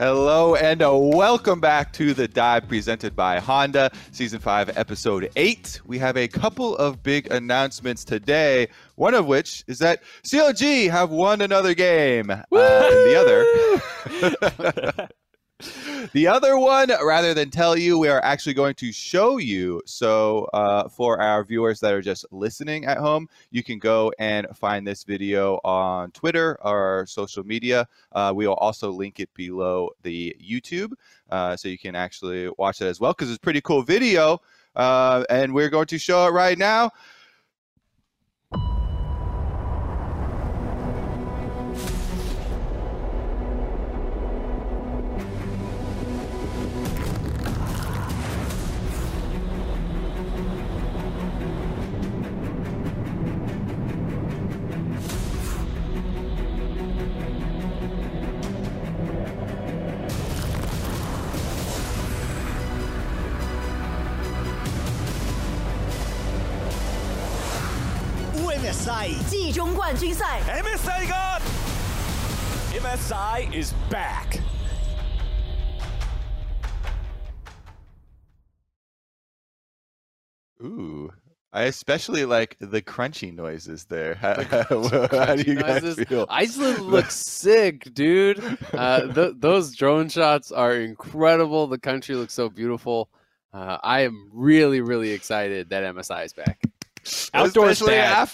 Hello and uh, welcome back to the dive presented by Honda, season 5, episode 8. We have a couple of big announcements today, one of which is that CLG have won another game. Uh, and the other the other one, rather than tell you, we are actually going to show you. So, uh, for our viewers that are just listening at home, you can go and find this video on Twitter or social media. Uh, we will also link it below the YouTube, uh, so you can actually watch it as well because it's a pretty cool video. Uh, and we're going to show it right now. 军赛 MSI God! MSI is back. Ooh. I especially like the crunchy noises there. How, how do you guys noises. feel? Iceland looks sick, dude. Uh, th- those drone shots are incredible. The country looks so beautiful. Uh, I am really, really excited that MSI is back. Outdoors especially bad.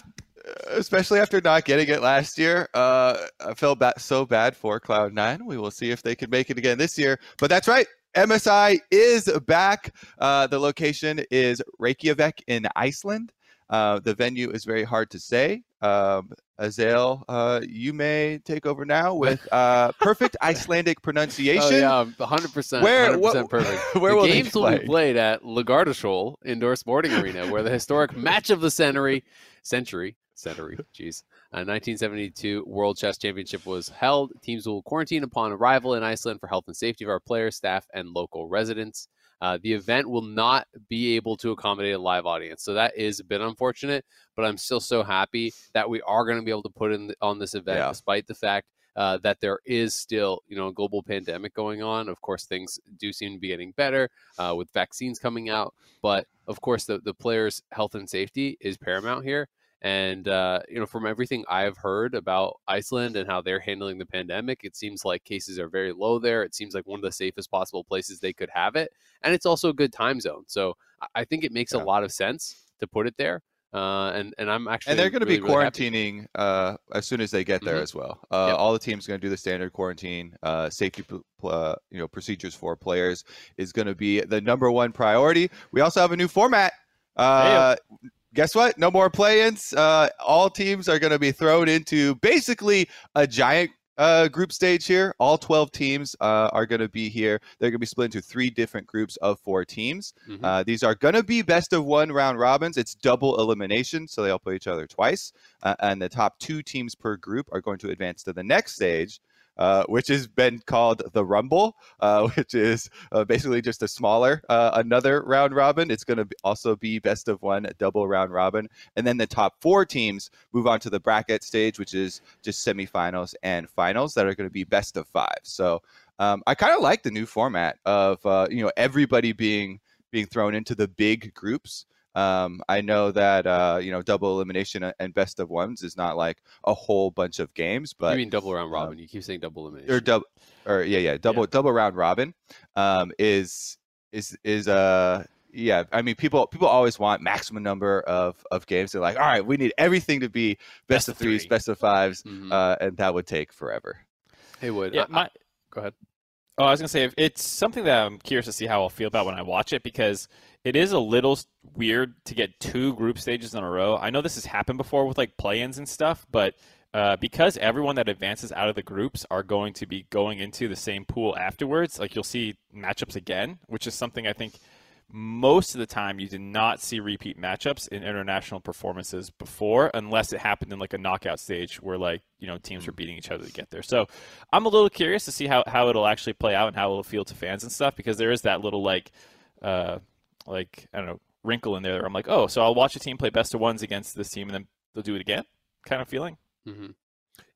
Especially after not getting it last year. Uh, I felt ba- so bad for Cloud Nine. We will see if they can make it again this year. But that's right. MSI is back. Uh, the location is Reykjavik in Iceland. Uh, the venue is very hard to say. Um, Azael, uh, you may take over now with uh, perfect Icelandic pronunciation. Oh yeah, 100 percent. Where- 100 what- perfect. where the will games will be played at Lagardasjol Indoor Sporting Arena, where the historic match of the century, century, century, jeez, uh, 1972 World Chess Championship was held. Teams will quarantine upon arrival in Iceland for health and safety of our players, staff, and local residents. Uh, the event will not be able to accommodate a live audience, so that is a bit unfortunate. But I'm still so happy that we are going to be able to put in on this event, Yeah. despite the fact uh, that there is still, you know, a global pandemic going on. Of course, things do seem to be getting better uh, with vaccines coming out, but of course, the the players' health and safety is paramount here. And uh, you know, from everything I've heard about Iceland and how they're handling the pandemic, it seems like cases are very low there. It seems like one of the safest possible places they could have it, and it's also a good time zone. So I- think it makes Yeah. a lot of sense to put it there. Uh, and and I'm actually and they're going to really, be really quarantining uh, as soon as they get there Mhm. as well. Uh, Yep. All the teams are going to do the standard quarantine. Uh, safety, pl- uh, you know, procedures for players is going to be the number one priority. We also have a new format. Uh, guess what? No more play-ins. Uh, all teams are going to be thrown into basically a giant. Uh, group stage here. All 12 teams uh, are going to be here. They're going to be split into three different groups of four teams. Mhm. Uh, these are going to be best of one round robins. It's double elimination, so they all play each other twice. Uh, and the top two teams per group are going to advance to the next stage, uh, which has been called the Rumble, uh, which is uh, basically just a smaller, uh, another round robin. It's going to also be best of one, double round robin. And then the top four teams move on to the bracket stage, which is just semifinals and finals that are going to be best of five. So um, I kind of like the new format of uh, you know everybody being being thrown into the big groups. Um, I know that uh, you know double elimination and best of ones is not like a whole bunch of games, but you mean double round um, robin? you keep saying double elimination. or double or yeah yeah double double round robin um, is is is uh yeah I mean people people always want maximum number of of games. They're like all right we need everything to be best, Best of of threes, three. best of fives, Mhm. uh, and that would take forever. it would Yeah, I- I- my, go ahead. Oh, I was gonna say it's something that I'm curious to see how I'll feel about when I watch it because it is a little weird to get two group stages in a row. I know this has happened before with like play-ins and stuff, but uh, because everyone that advances out of the groups are going to be going into the same pool afterwards, like you'll see matchups again, which is something I think most of the time you did not see repeat matchups in international performances before unless it happened in like a knockout stage where like you know teams were beating each other to get there. So i'm a little curious to see how, how it'll actually play out and how it'll feel to fans and stuff because there is that little like uh like i don't know wrinkle in there i'm like oh so i'll watch a team play best of ones against this team and then they'll do it again? Kind of feeling. Hmm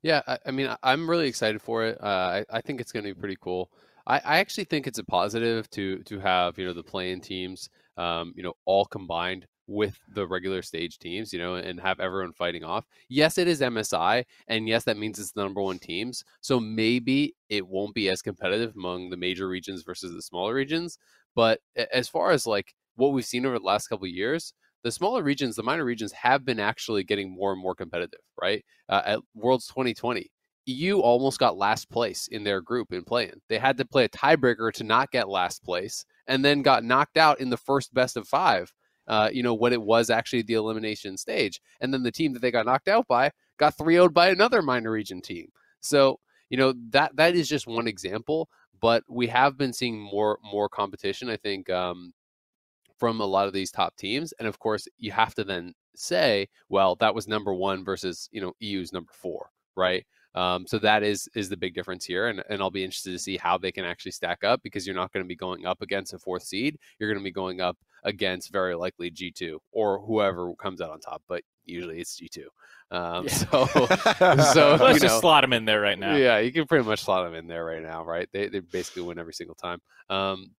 Yeah, I, I mean, I'm really excited for it. Uh, I, I think it's going to be pretty cool. I, I actually think it's a positive to to have you know the playing teams, um, you know, all combined with the regular stage teams, you know, and have everyone fighting off. Yes, it is MSI, and yes, that means it's the number one teams. So maybe it won't be as competitive among the major regions versus the smaller regions. But as far as like what we've seen over the last couple years, the smaller regions, the minor regions, have been actually getting more and more competitive. Right uh, at Worlds 2020, EU almost got last place in their group in playing. They had to play a tiebreaker to not get last place, and then got knocked out in the first best of five uh, you know, when it was actually the elimination stage. And then the team that they got knocked out by got 3 0 by another minor region team. So, you know, that that is just one example, but we have been seeing more more competition, I think, um, from a lot of these top teams. And of course, you have to then say, well, that was number one versus, you know, EU's number four, right? Um, so that is is the big difference here, and, and I'll be interested to see how they can actually stack up because you're not going to be going up against a fourth seed. You're going to be going up against very likely G2 or whoever comes out on top, but usually it's G2. Um, yeah. So, so let's just know, slot them in there right now. Yeah, you can pretty much slot them in there right now, right? They they basically win every single time. Um,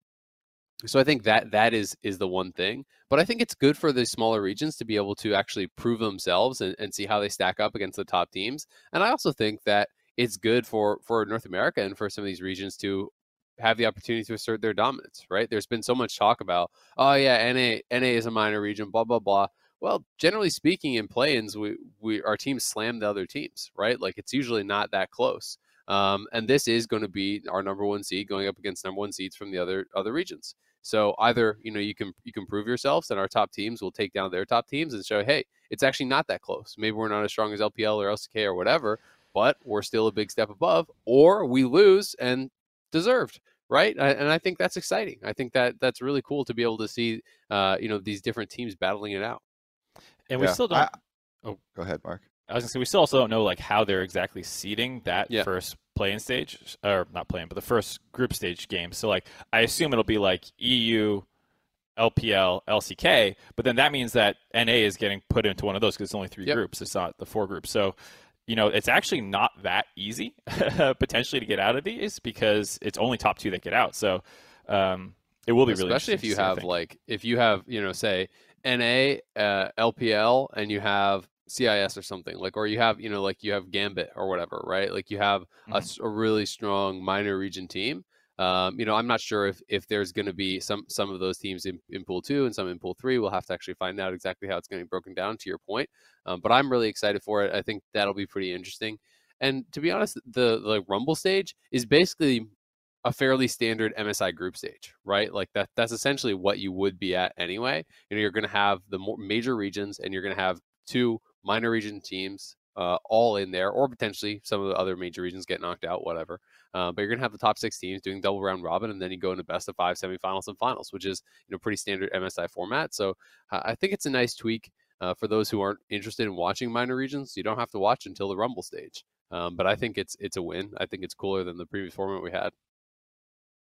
so I think that that is is the one thing. But I think it's good for the smaller regions to be able to actually prove themselves and, and see how they stack up against the top teams. And I also think that it's good for for North America and for some of these regions to have the opportunity to assert their dominance, right? There's been so much talk about, oh yeah, NA NA is a minor region, blah blah blah. Well, generally speaking, in play-ins, we, we our teams slam the other teams, right? Like it's usually not that close. Um, and this is going to be our number one seed going up against number one seeds from the other other regions. So either you know you can you can prove yourselves, and our top teams will take down their top teams and show, hey, it's actually not that close. Maybe we're not as strong as LPL or LCK or whatever, but we're still a big step above. Or we lose and deserved, right? And I think that's exciting. I think that that's really cool to be able to see, uh, you know, these different teams battling it out. And we yeah, still don't. I, oh, go ahead, Mark. I was gonna say we still also don't know like how they're exactly seeding that yeah. first play-in stage, or not playing, but the first group stage game. So like I assume it'll be like EU, LPL, LCK, but then that means that NA is getting put into one of those because it's only three yep. groups. It's not the four groups. So you know it's actually not that easy potentially to get out of these because it's only top two that get out. So um, it will be especially really especially if you have like if you have you know say NA, uh, LPL, and you have CIS or something like, or you have, you know, like you have Gambit or whatever, right? Like you have mm-hmm. a, a, really strong minor region team. Um, you know, I'm not sure if if there's going to be some some of those teams in, in pool two and some in pool three. We'll have to actually find out exactly how it's going to be broken down. To your point, um, but I'm really excited for it. I think that'll be pretty interesting. And to be honest, the the Rumble stage is basically a fairly standard MSI group stage, right? Like that that's essentially what you would be at anyway. You know, you're going to have the major regions and you're going to have two minor region teams uh, all in there, or potentially some of the other major regions get knocked out, whatever. Uh, but you're gonna have the top six teams doing double round robin, and then you go into best of five semifinals and finals, which is you know pretty standard MSI format. So uh, I think it's a nice tweak uh, for those who aren't interested in watching minor regions. You don't have to watch until the Rumble stage. Um, but I think it's it's a win. I think it's cooler than the previous format we had.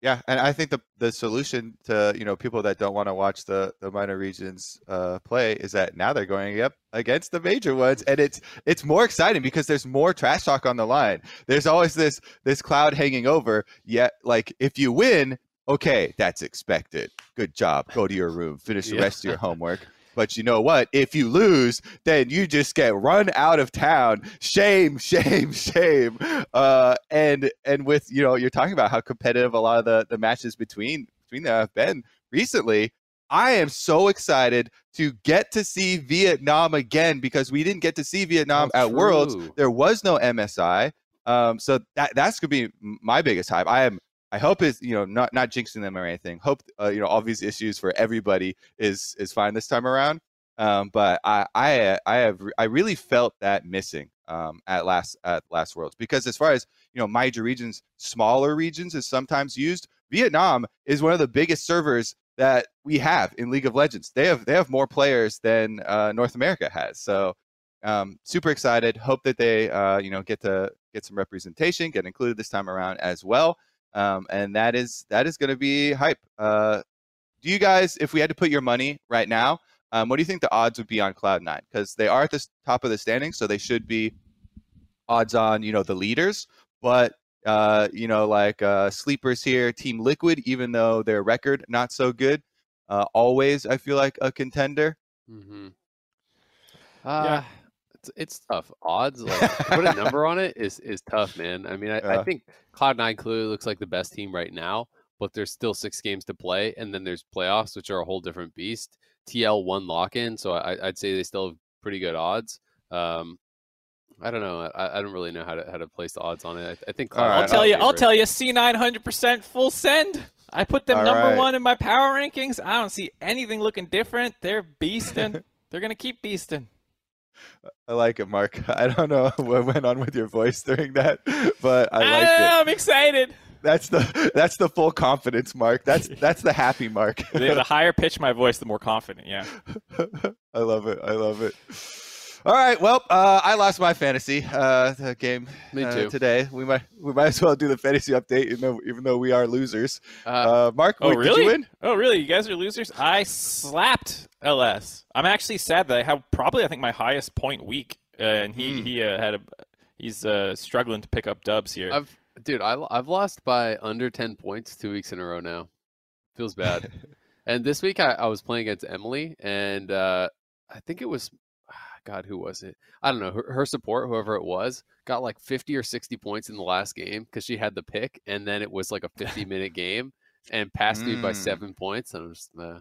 Yeah, and I think the the solution to you know people that don't want to watch the the minor regions uh, play is that now they're going up against the major ones, and it's it's more exciting because there's more trash talk on the line. There's always this this cloud hanging over. Yet, like if you win, okay, that's expected. Good job. Go to your room. Finish the yeah. rest of your homework. But you know what? If you lose, then you just get run out of town. Shame, shame, shame. Uh, and and with you know, you're talking about how competitive a lot of the the matches between between them have been recently. I am so excited to get to see Vietnam again because we didn't get to see Vietnam oh, at true. Worlds. There was no MSI. Um, so that that's gonna be my biggest hype. I am I hope it's you know not not jinxing them or anything. Hope uh, you know all these issues for everybody is is fine this time around. Um, but I I I have I really felt that missing um, at last at last Worlds because as far as you know major regions, smaller regions is sometimes used. Vietnam is one of the biggest servers that we have in League of Legends. They have they have more players than uh, North America has. So um, super excited. Hope that they uh, you know get to get some representation, get included this time around as well um, and that is that is going to be hype. Uh, do you guys, if we had to put your money right now, um, what do you think the odds would be on Cloud Nine? Because they are at the top of the standings, so they should be odds on you know the leaders. But Uh, you know, like uh, sleepers here, Team Liquid, even though their record not so good, uh, always I feel like a contender. Mm-hmm. Uh, it's, it's tough. Odds, like put a number on it is is tough, man. I mean, I, I think Cloud Nine clearly looks like the best team right now, but there's still six games to play, and then there's playoffs, which are a whole different beast. TL one lock in, so I, I'd say they still have pretty good odds. Um, I don't know. I, I don't really know how to how to place the odds on it. I, I think Cloud right, I'll tell the you. I'll tell you. C nine hundred percent full send. I put them All number right. one in my power rankings. I don't see anything looking different. They're beasting. They're gonna keep beasting. I like it, Mark. I don't know what went on with your voice during that, but I like it. I'm excited. That's the that's the full confidence mark. That's that's the happy mark. The, the higher pitch my voice, the more confident. Yeah. I love it. I love it. All right. Well, uh, I lost my fantasy uh, game Me uh, today. We might we might as well do the fantasy update, even though even though we are losers. Uh, Uh, Mark, Oh wait, really? did you win? Oh really? You guys are losers. I slapped LS. I'm actually sad that I have probably I think my highest point week, uh, and he Hmm. he uh, had a he's uh, struggling to pick up dubs here. I've dude, I I've lost by under ten points two weeks in a row now. Feels bad. and this week I, I was playing against Emily, and uh, I think it was God, who was it? I don't know. Her, her support, whoever it was, got like fifty or sixty points in the last game because she had the pick, and then it was like a fifty minute game, and passed me by Mm. seven points. And I'm just uh,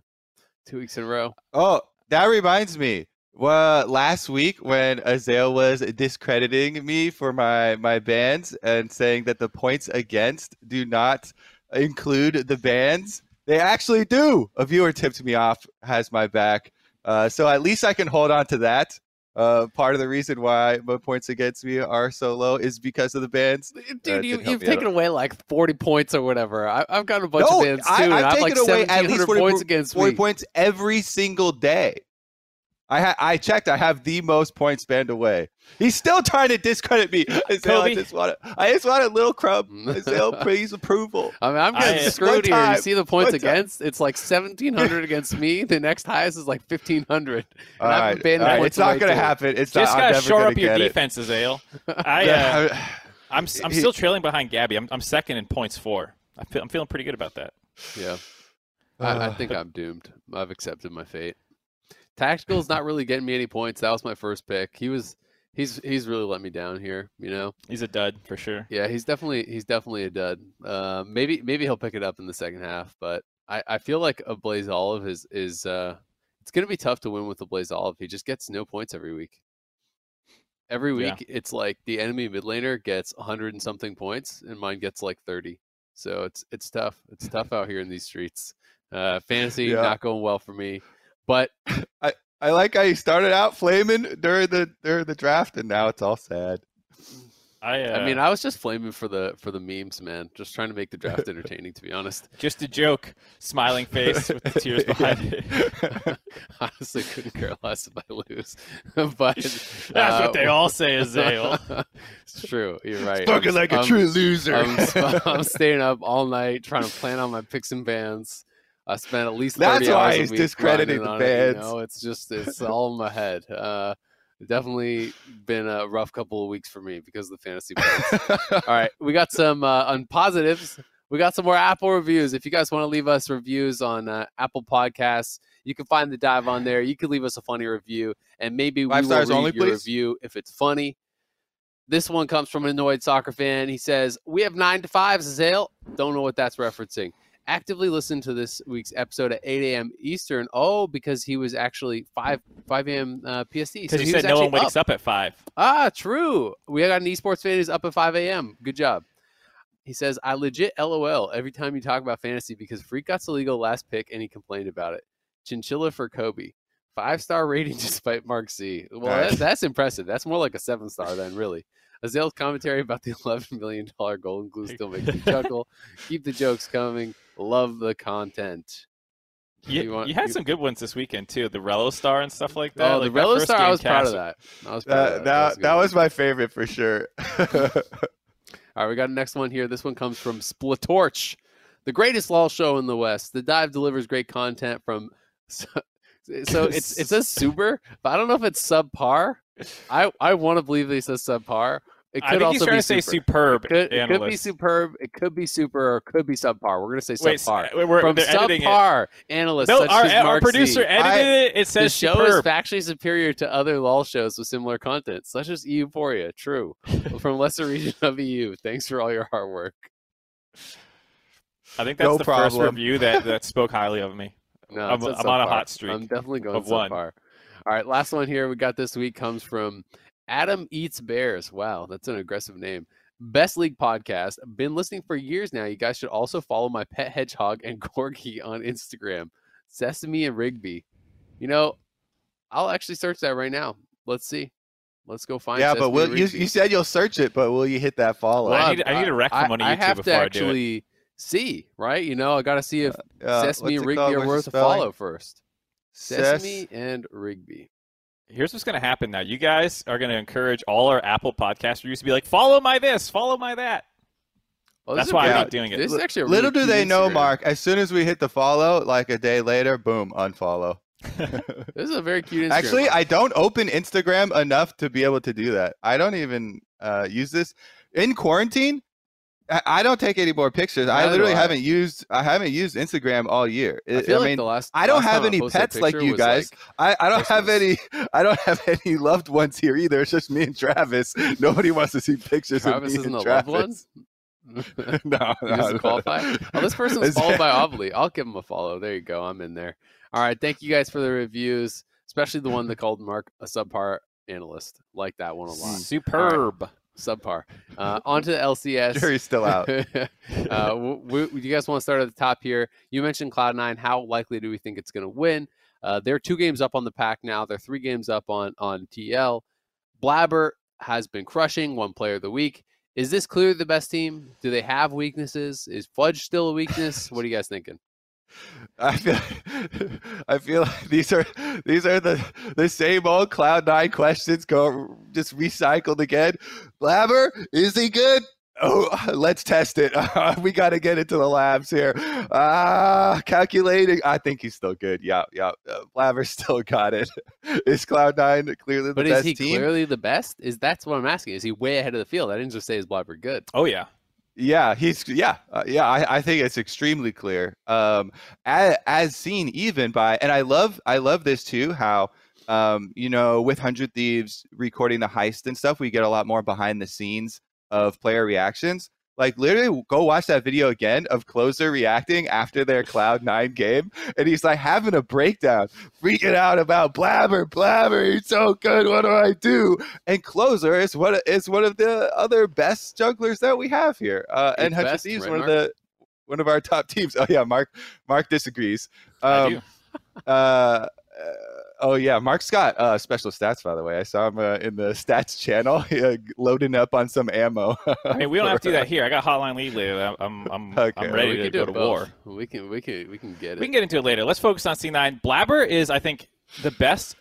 two weeks in a row. Oh, that reminds me. Well, last week when Azael was discrediting me for my my bans and saying that the points against do not include the bans, they actually do. A viewer tipped me off, has my back, uh, so at least I can hold on to that. Uh, part of the reason why my points against me are so low is because of the bans. Dude, Uh, you, you've taken away like 40 points or whatever. I, I've got a bunch No, of bans too, I, have like taken away at least 40 points against 40 me. points every single day. I ha- I checked. I have the most points banned away. He's still trying to discredit me. Azael, I Kobe. just want to. I just want a little crumb. Azael, please approval. I mean, I'm getting Just screwed one here. You see the points one time. against? It's like 1,700 against me. The next highest is like 1,500. All I've right, been banned all right. It's not going to happen. It's Just gotta shore up your get it. defense, Azael. I, uh, I'm s- I'm still trailing behind Gabby. I'm I'm second in points four. I feel I'm feeling pretty good about that. Yeah. I, I Uh, think I'm doomed. I've accepted my fate. Tactical's not really getting me any points. That was my first pick. He was he's he's really let me down here, you know. He's a dud for sure. Yeah, he's definitely he's definitely a dud. Uh, maybe maybe he'll pick it up in the second half, but I, I feel like Ablazeolive is is uh it's gonna be tough to win with Ablazeolive. He just gets no points every week. Every Yeah. week it's like the enemy mid laner gets hundred and something points and mine gets like thirty. So it's it's tough. It's tough out here in these streets. Uh fantasy Yeah. not going well for me. But I I like how you started out flaming during the during the draft, and now it's all sad. I uh, I mean I was just flaming for the for the memes, man. Just trying to make the draft entertaining to be honest. just a joke. Smiling face with the tears behind it. honestly couldn't care less if I lose. but That's uh, what they all say, Azael. it's true. You're right. Spoken I'm- like a I'm- true loser. I'm, I'm staying up all night trying to plan on my picks and bans. I spent at least 30 That's why he's discrediting the on it, you know? It's just it's all in my head. Uh, definitely been a rough couple of weeks for me because of the fantasy. All right, we got some uh, on positives. We got some more Apple reviews. If you guys want to leave us reviews on uh, Apple Podcasts, you can find the dive on there. You can leave us a funny review, and maybe we Five will read only, your please? review if it's funny. This one comes from an annoyed soccer fan. He says, "We have nine to fives, Zale. Don't know what that's referencing. Actively listen to this week's episode at 8 a.m. Eastern. Oh, because he was actually 5 5 a.m. Uh, PST. So Because he you said no one wakes up at five. Ah, true. We got an esports fan who's up at 5 a.m. Good job. He says, I legit LOL every time you talk about fantasy because Freak got Saligo last pick and he complained about it. Chinchilla for Kobe. Five star rating despite Mark C. Well, Nice. that, that's impressive. That's more like a seven star then, really. Azael's commentary about the $11 million golden glue still makes me chuckle. Keep the jokes coming. Love the content. You, You want- you had you- some good ones this weekend too. The Rello Star and stuff like oh, that. Oh, Like the that Relo Star, I game was proud of that. I was proud of that that. that, was that was my favorite for sure. All right, we got a next one here. This one comes from Splitorch, the greatest LOL show in the West. The dive delivers great content from. So it's it says super, but I don't know if it's subpar. I I want to believe they says subpar, It I could think he's also trying be to say superb It could, it could be superb. It could be super, or it could be subpar. We're gonna say Wait, subpar. s- we're, From they're subpar analysts No, such our, as our producer Z. edited I- it. It The says show superb. is factually superior to other LOL shows with similar content, such as Euphoria. True. From lesser region of EU. Thanks for all your hard work. I think that's No the first review that, that spoke highly of me. No, I'm- I'm on a hot streak I'm definitely going of one. subpar. All right, last one here we got this week comes from Adam Eats Bears. Wow, that's an aggressive name. Best League podcast. Been listening for years now. You guys should also follow my pet hedgehog and corgi on Instagram, Sesame and Rigby. You know, I'll actually search that right now. Let's see. Let's go find. yeah, Sesame but will you, you said you'll search it, but will you hit that follow? Well, I need- I need a rec from one of I you have before to I do it. actually see, right? You know, I got to see if Uh, Sesame and Rigby are worth a follow first. Ses- Sesame and Rigby. Here's what's going to happen now. You guys are going to encourage all our Apple podcasters to be like, follow my this, follow my that. Well, That's this is why a I'm not doing it. This is actually a Little do they know, Instagram. Mark. As soon as we hit the follow, like a day later, boom, unfollow. This is a very cute Instagram. Actually, I don't open Instagram enough to be able to do that. I don't even uh, use this in quarantine. I- I don't take any more pictures. I Neither do literally I. haven't used. I haven't used Instagram all year. I feel I like mean, the last. I don't last have any pets like you was, guys. I, I don't have any. I don't have any loved ones here either. It's just me and Travis. Nobody wants to see pictures Travis of me isn't and a loved Travis. one. no, He no, doesn't no. qualify. Oh, this person's Is followed by that- Ovly. I'll give him a follow. There you go. I'm in there. All right. Thank you guys for the reviews, especially the one that called Mark a subpar analyst. Like that one a lot. Superb. Subpar. Uh, on to the LCS. Jury's still out. uh, you guys want to start at the top here? You mentioned Cloud9. How likely do we think it's going to win? Uh, they're two games up on the pack now. They're three games up on on TL. Blabber has been crushing. One player of the week. Is this clearly the best team? Do they have weaknesses? Is Fudge still a weakness? what are you guys thinking? I feel, I feel like these are these are the the same old Cloud Nine questions go just recycled again. Blabber, is he good? Oh, let's test it. we got to get into the labs here. Ah, calculating. I think he's still good. Yeah, yeah. Uh, Blabber still got it. Is Cloud Nine clearly the best? But is he team? clearly the best? Is that's what I'm asking? Is he way ahead of the field? I didn't just say is Blabber good. Oh, yeah. Yeah, he's yeah, uh, yeah. I, I think it's extremely clear, um, as, as seen even by, and I love I love this too. How um, you know with Hundred Thieves recording the heist and stuff, we get a lot more behind the scenes of player reactions. Like literally, go watch that video again of Closer reacting after their Cloud Nine game, and he's like having a breakdown, freaking out about Blabber, Blabber, he's so good. What do I do? And Closer is one is one of the other best jugglers that we have here, uh, and Thieves right, one of the one of our top teams. Oh yeah, Mark Mark disagrees. I Um, do. uh, uh, oh yeah, Mark Scott, uh, special stats by the way. I saw him uh, in the stats channel loading up on some ammo. I mean, we don't have to do that here. I got Hotline League later. I'm, I'm, Okay. I'm ready we to can go do to it both. war. We can we can we can get it. We can get into it later. Let's focus on C9. Blabber is, I think, the best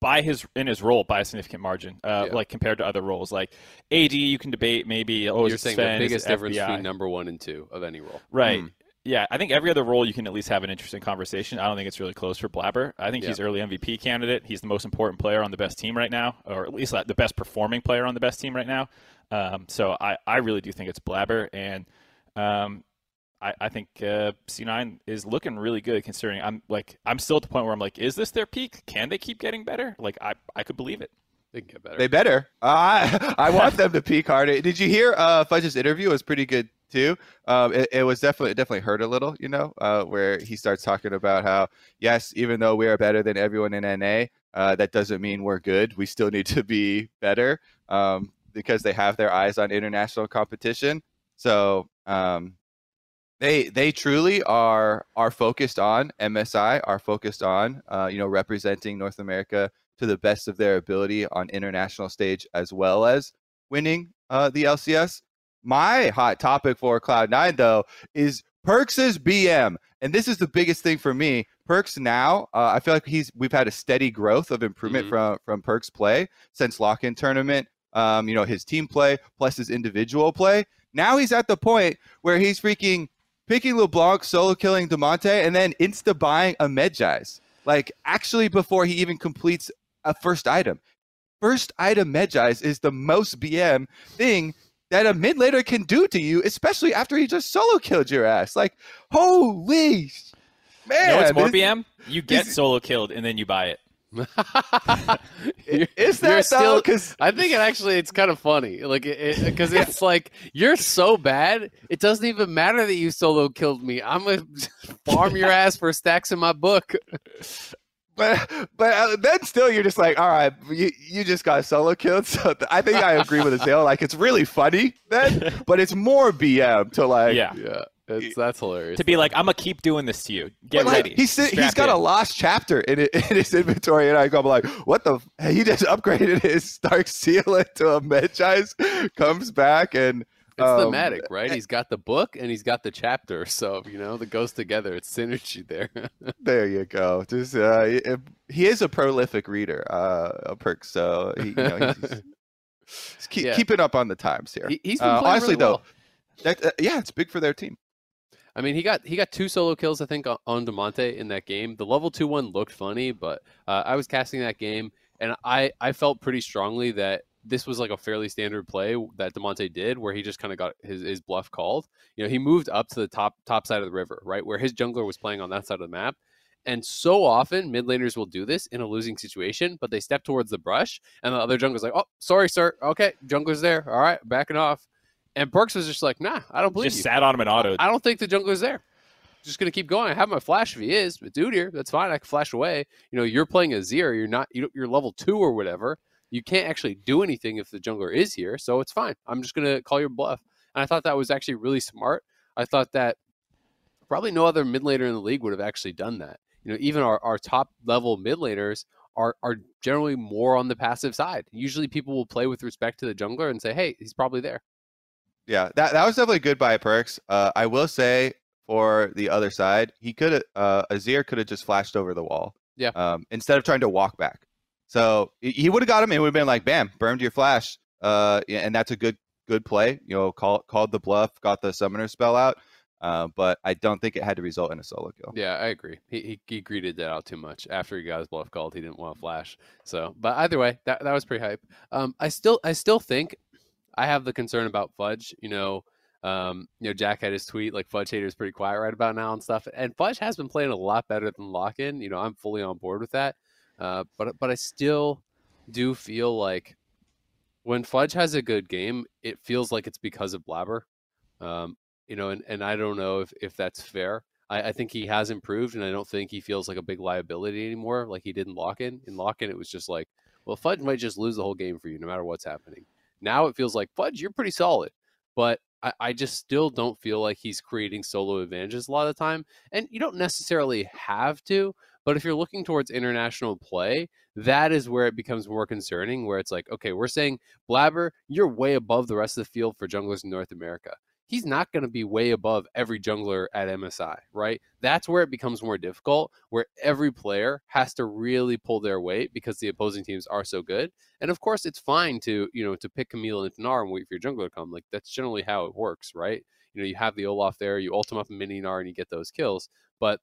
by his in his role by a significant margin, uh, Yeah. like compared to other roles. Like AD, you can debate maybe. Oh, You're saying Sven? the biggest difference FBI? between number one and two of any role. Right. Hmm. Yeah, I think every other role you can at least have an interesting conversation. I don't think it's really close for Blabber. I think Yeah. he's early MVP candidate. He's the most important player on the best team right now, or at least the best performing player on the best team right now. Um, so I, I really do think it's Blabber, and um, I, I think uh, C9 is looking really good considering I'm like I'm still at the point where I'm like, is this their peak? Can they keep getting better? Like I, I could believe it. They can get better. They better. I I want them to peak harder. Did you hear uh, Fudge's interview? It was pretty good too. Um, it, it was definitely it definitely hurt a little, you know, uh, where he starts talking about how yes, even though we are better than everyone in NA, uh, that doesn't mean we're good. We still need to be better um, because they have their eyes on international competition. So um, they they truly are are focused on MSI, are focused on uh, you know representing North America to the best of their ability on international stage as well as winning uh, the LCS. My hot topic for Cloud9 though is Perks' BM, and this is the biggest thing for me. Perks now, uh, I feel like he's we've had a steady growth of improvement Mhm. from from Perks play since lock-in tournament. Um, you know his team play plus his individual play. Now he's at the point where he's freaking picking LeBlanc, solo killing Damonte, and then insta buying a Mejai's. Like actually before he even completes a first item. first item Mejai's is the most BM thing that a mid laner can do to you, especially after he just solo killed your ass. Like, holy man! You know what's more BM? You get this- solo killed and then you buy it. is You're- Is you're that still- Because I think it actually it's kind of funny, like it because it's like you're so bad, it doesn't even matter that you solo killed me. I'm gonna farm your ass for stacks in my book. But but uh, then still you're just like all right you, you just got solo killed so th- i think i agree with Azael. like it's really funny then but it's more bm to like yeah. Yeah, it's, that's hilarious. To be like, I'm gonna keep doing this to you. Get like, ready. he's si- he's Strap got a lost chapter in, it, in his inventory and i go like what the f- he just upgraded his dark seal into a mejai's comes back and it's um, thematic, right? He's got the book and he's got the chapter, so you know that goes together. It's synergy there. there you go just uh he- he is a prolific reader uh a perk so he, you know he's, he's keep, Yeah. keeping up on the times here He, he's been Uh, honestly, really well. That, uh, yeah, it's big for their team. I mean, he got he got two solo kills, I think, on- on Damonte in that game. The level two one looked funny, but uh, I was casting that game, and I I felt pretty strongly that this was like a fairly standard play that Damonte did, where he just kind of got his, his bluff called. You know, he moved up to the top top side of the river, right, where his jungler was playing on that side of the map. And so often, mid laners will do this in a losing situation, but they step towards the brush, and the other jungler's like, "Oh, sorry, sir. Okay, jungler's there. All right, backing off." And Perks was just like, "Nah, I don't believe it. just you." sat on him and auto. I don't think the jungler's there. Just gonna keep going. I have my flash if he is, but dude here, that's fine. I can flash away. You know, you're playing a Zero. You're not. You're level two or whatever. You can't actually do anything if the jungler is here, so it's fine. I'm just gonna call your bluff. And I thought that was actually really smart. I thought that probably no other mid laner in the league would have actually done that. You know, even our, our top level mid laners are are generally more on the passive side. Usually, people will play with respect to the jungler and say, "Hey, he's probably there." Yeah, that that was definitely good by Perks. Uh, I will say for the other side, he could have uh, Azir could have just flashed over the wall. Yeah. Um, instead of trying to walk back, so he- would have got him. It would have been like, bam, burned your flash. Uh, and that's a good good play. You know, call, called the bluff, got the summoner spell out. Uh, but I don't think it had to result in a solo kill. Yeah, I agree. He, he he greeted that out too much. After he got his bluff called, he didn't want to flash. So, but either way, that that was pretty hype. Um, I still I still think I have the concern about Fudge. You know, um, you know, Jack had his tweet like Fudge hater is pretty quiet right about now and stuff. And Fudge has been playing a lot better than Lock-in. You know, I'm fully on board with that. Uh, but but I still do feel like when Fudge has a good game, it feels like it's because of Blabber. Um, you know, and, and I don't know if, if that's fair. I, I think he has improved, and I don't think he feels like a big liability anymore, like he did in lock in. In lock in, it was just like, well, Fudge might just lose the whole game for you, no matter what's happening. Now it feels like Fudge, you're pretty solid, but I, I just still don't feel like he's creating solo advantages a lot of the time. And you don't necessarily have to, but if you're looking towards international play, that is where it becomes more concerning. Where it's like, okay, we're saying Blabber, you're way above the rest of the field for junglers in North America he's not going to be way above every jungler at MSI, right? That's where it becomes more difficult, where every player has to really pull their weight because the opposing teams are so good. And of course, it's fine to you know to pick Camille and Tanar and wait for your jungler to come. Like that's generally how it works, right? You know, you have the Olaf there, you ult him up in mini Gnar and you get those kills. But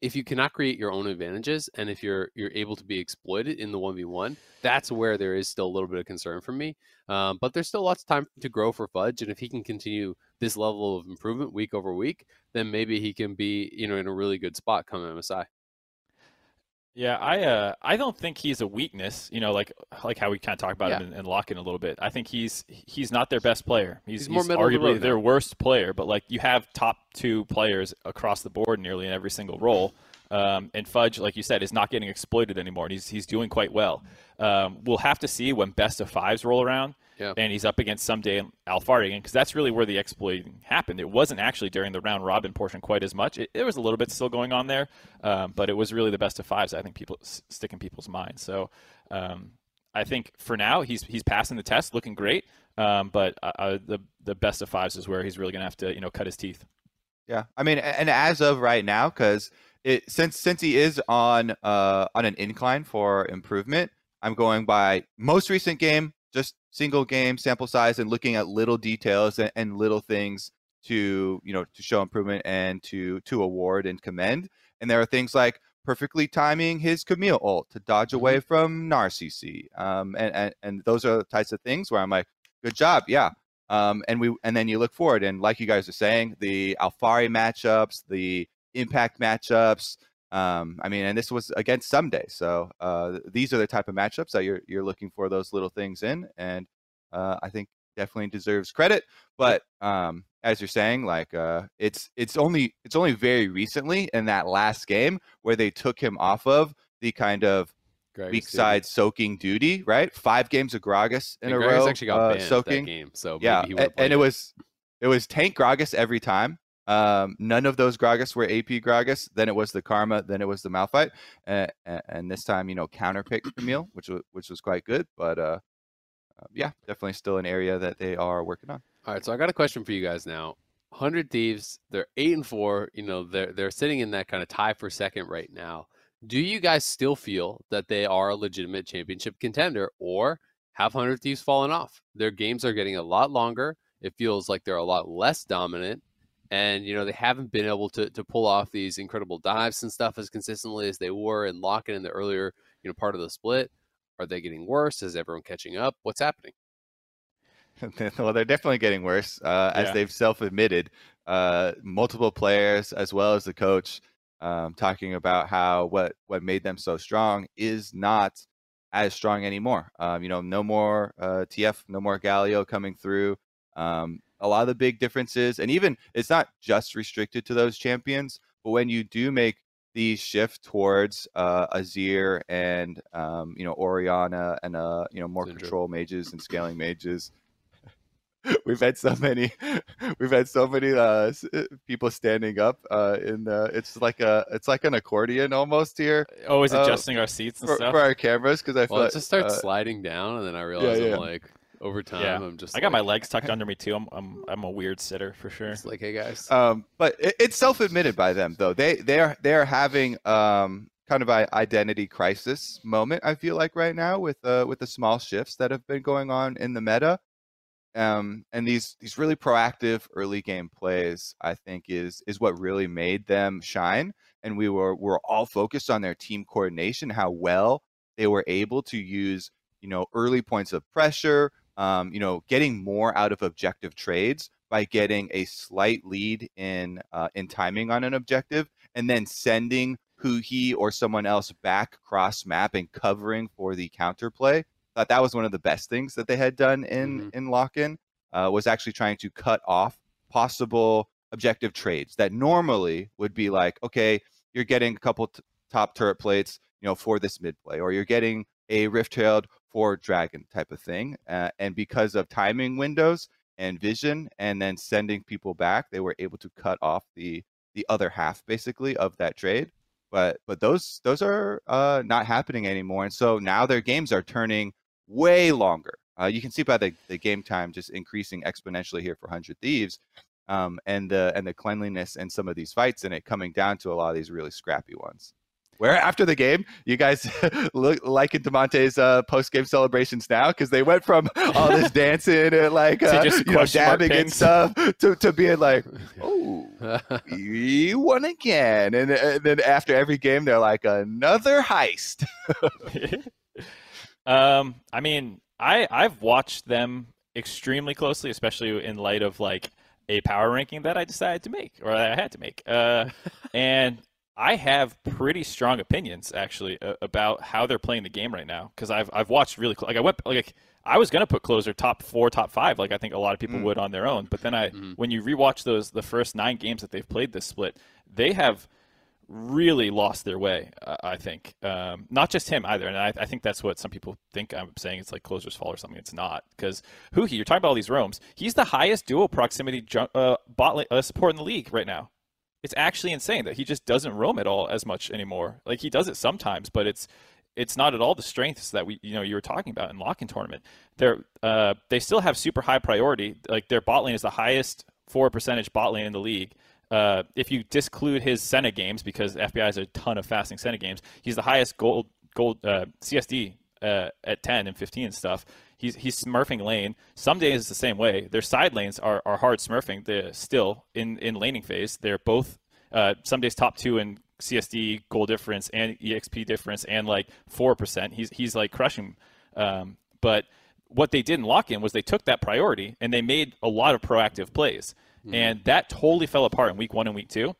if you cannot create your own advantages and if you're you're able to be exploited in the 1v1 that's where there is still a little bit of concern for me um, but there's still lots of time to grow for fudge and if he can continue this level of improvement week over week then maybe he can be you know in a really good spot come msi Yeah, I uh, I don't think he's a weakness. You know, like like how we kind of talk about him Yeah. in, in a little bit. I think he's he's not their best player. He's, He's more middle of the arguably now. their worst player. But like you have top two players across the board nearly in every single role. Um, and Fudge, like you said, is not getting exploited anymore, and he's he's doing quite well. Um, we'll have to see when best of fives roll around, Yeah. and he's up against Ssumday Alphari again, because that's really where the exploiting happened. It wasn't actually during the round robin portion quite as much. It, there was a little bit still going on there, um, but it was really the best of fives. I think people s- stick in people's minds. So um, I think for now he's he's passing the test, looking great. Um, but uh, uh, the the best of fives is where he's really going to have to you know cut his teeth. Yeah, I mean, and as of right now, because it since since he is on uh on an incline for improvement, I'm going by most recent game, just single game sample size, and looking at little details and, and little things to you know to show improvement and to to award and commend. And there are things like perfectly timing his Camille ult to dodge away Mm-hmm. from Narcisse. Um, and, and and those are the types of things where I'm like, good job, yeah. Um, and we and then you look forward and like you guys are saying, the Alphari matchups, the impact matchups. Um, I mean, and this was against Ssumday, so uh, these are the type of matchups that you're you're looking for those little things in, and uh, I think definitely deserves credit. But um, as you're saying, like uh, it's it's only it's only very recently in that last game where they took him off of the kind of Gragas weak side soaking duty, right? Five games of Gragas in And a Gragas row, actually got uh, banned soaking. that game, so Yeah, and, played it was it was tank Gragas every time. Um, none of those Gragas were AP Gragas. Then it was the Karma. Then it was the Malphite. And this time, you know, counterpicked Camille, which was which was quite good. But uh, uh, yeah, definitely still an area that they are working on. All right, so I got a question for you guys now. Hundred Thieves, they're eight and four. You know, they're they're sitting in that kind of tie for second right now. Do you guys still feel that they are a legitimate championship contender, or have Hundred Thieves fallen off? Their games are getting a lot longer. It feels like they're a lot less dominant, and you know they haven't been able to to pull off these incredible dives and stuff as consistently as they were and lock in the earlier you know part of the split. Are they getting worse? Is everyone catching up? What's happening? well, they're definitely getting worse, uh, as Yeah. they've self-admitted. Uh, multiple players, as well as the coach, um, talking about how what what made them so strong is not as strong anymore. Um, you know, no more uh, TF, no more Galio coming through. Um, a lot of the big differences, and even it's not just restricted to those champions, but when you do make the shift towards uh, Azir and um, you know Orianna and uh, you know more Syndra. control mages and scaling mages, we've had so many we've had so many uh uh, people standing up uh in the it's like a it's like an accordion almost here Always Uh, adjusting our seats and for, stuff. for our cameras because i feel Well, it just starts uh, sliding down, and then I realize yeah. I'm like, over time, Yeah. I'm just. I got my legs tucked under me too. I'm I'm I'm a weird sitter for sure. It's like, hey guys, um but it, it's self-admitted by them though they they are they are having um kind of an identity crisis moment i feel like right now with uh with the small shifts that have been going on in the meta um and these these really proactive early game plays i think is is what really made them shine and we were were all focused on their team coordination how well they were able to use you know early points of pressure um, you know getting more out of objective trades by getting a slight lead in uh, in timing on an objective and then sending Huhi or someone else back cross map and covering for the counterplay thought that was one of the best things that they had done in Mhm. in lock-in uh, was actually trying to cut off possible objective trades that normally would be like okay you're getting a couple t- top turret plates you know for this mid play or you're getting a rift trailed for dragon type of thing uh, and because of timing windows and vision and then sending people back they were able to cut off the the other half basically of that trade. But but those those are uh, not happening anymore and so now their games are turning way longer. Uh, you can see by the, the game time just increasing exponentially here for 100 thieves um, and the and the cleanliness and some of these fights and it coming down to a lot of these really scrappy ones where after the game, you guys look liking Damonte's uh, post game celebrations now because they went from all this dancing and like uh, just you know, dabbing and stuff to, to being like, oh, we won again. And, and then after every game, they're like, another heist. um, I mean, I I've watched them extremely closely, especially in light of like a power ranking that I decided to make or that I had to make. Uh, and I have pretty strong opinions actually uh, about how they're playing the game right now because I've I've watched really cl- like I went like I was gonna put closer top four, top five, like I think a lot of people Mm. would on their own. But then I, Mhm. when you rewatch those the first nine games that they've played this split, they have really lost their way. Uh, I think um, not just him either, and I, I think that's what some people think I'm saying. It's like closer's fault or something. It's not because Huhi, you're talking about all these roams. He's the highest dual proximity ju- uh, bot uh, support in the league right now. It's actually insane that he just doesn't roam at all as much anymore. Like he does it sometimes, but it's it's not at all the strengths that we you know you were talking about in lock-in tournament. They're uh, they still have super high priority. Like their bot lane is the highest four percentage bot lane in the league. Uh, if you disclude his Senna games, because FBI has a ton of fasting Senna games, he's the highest gold gold uh, CSD uh, at 10 and 15 and stuff. He's he's smurfing lane. Some days it's the same way. Their side lanes are, are hard smurfing. They're still in in laning phase. They're both uh, some days top two in CSD goal difference and EXP difference and like four percent. He's he's like crushing. Um, but what they didn't lock in was they took that priority and they made a lot of proactive plays, mm-hmm. and that totally fell apart in week one and week two,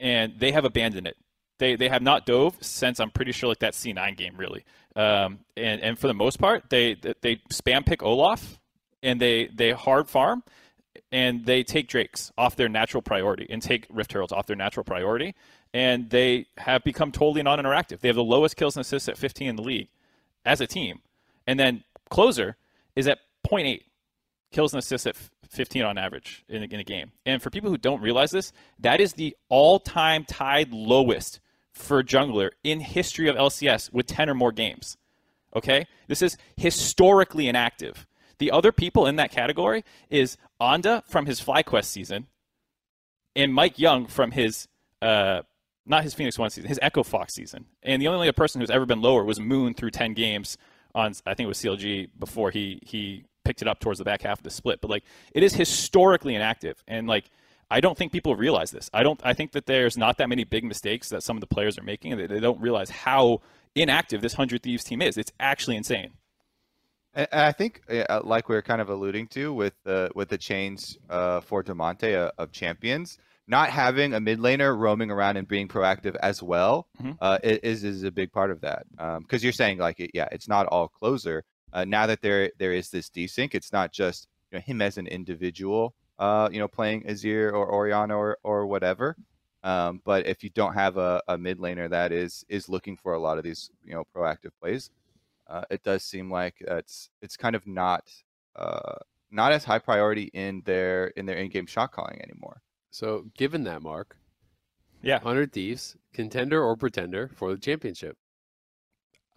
and they have abandoned it. They they have not dove since I'm pretty sure like that C9 game really. Um, and and for the most part they they spam pick Olaf and they they hard farm and they take Drakes off their natural priority and take Rift Heralds off their natural priority, and they have become totally non-interactive. They have the lowest kills and assists at 15 in the league as a team, and then closer is at 0.8 kills and assists at 15 on average in a, in a game. And for people who don't realize this, that is the all-time tied lowest for a jungler in history of LCS with 10 or more games. Okay, this is historically inactive. The other people in that category is Onda from his FlyQuest season, and Mike Yeung from his uh, not his Phoenix One season, his Echo Fox season. And the only other person who's ever been lower was Moon through ten games on I think it was CLG before he he picked it up towards the back half of the split. But like it is historically inactive, and like I don't think people realize this. I don't. I think that there's not that many big mistakes that some of the players are making, and they don't realize how inactive this hundred thieves team is. It's actually insane. And I think, uh, like we are kind of alluding to with the with the chains uh, for Damonte uh, of champions, not having a mid laner roaming around and being proactive as well mm-hmm. uh, is is a big part of that. Because um, you're saying like, it, yeah, it's not all closer. Uh, now that there there is this desync, it's not just you know, him as an individual, uh, you know, playing Azir or Orianna or or whatever. Um, but if you don't have a, a mid laner that is is looking for a lot of these you know proactive plays, uh, it does seem like it's it's kind of not uh, not as high priority in their in their in-game shot calling anymore. So, given that, Mark, yeah, Hundred Thieves, contender or pretender for the championship?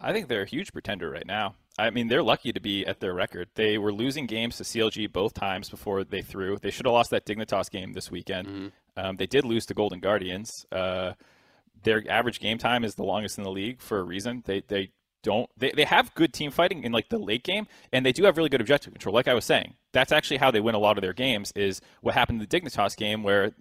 I think they're a huge pretender right now. I mean, they're lucky to be at their record. They were losing games to CLG both times before they threw. They should have lost that Dignitas game this weekend. Mm-hmm. Um, they did lose to Golden Guardians. Uh, their average game time is the longest in the league for a reason. They they don't they, they have good team fighting in like the late game and they do have really good objective control like i was saying that's actually how they win a lot of their games is what happened in the dignitas game where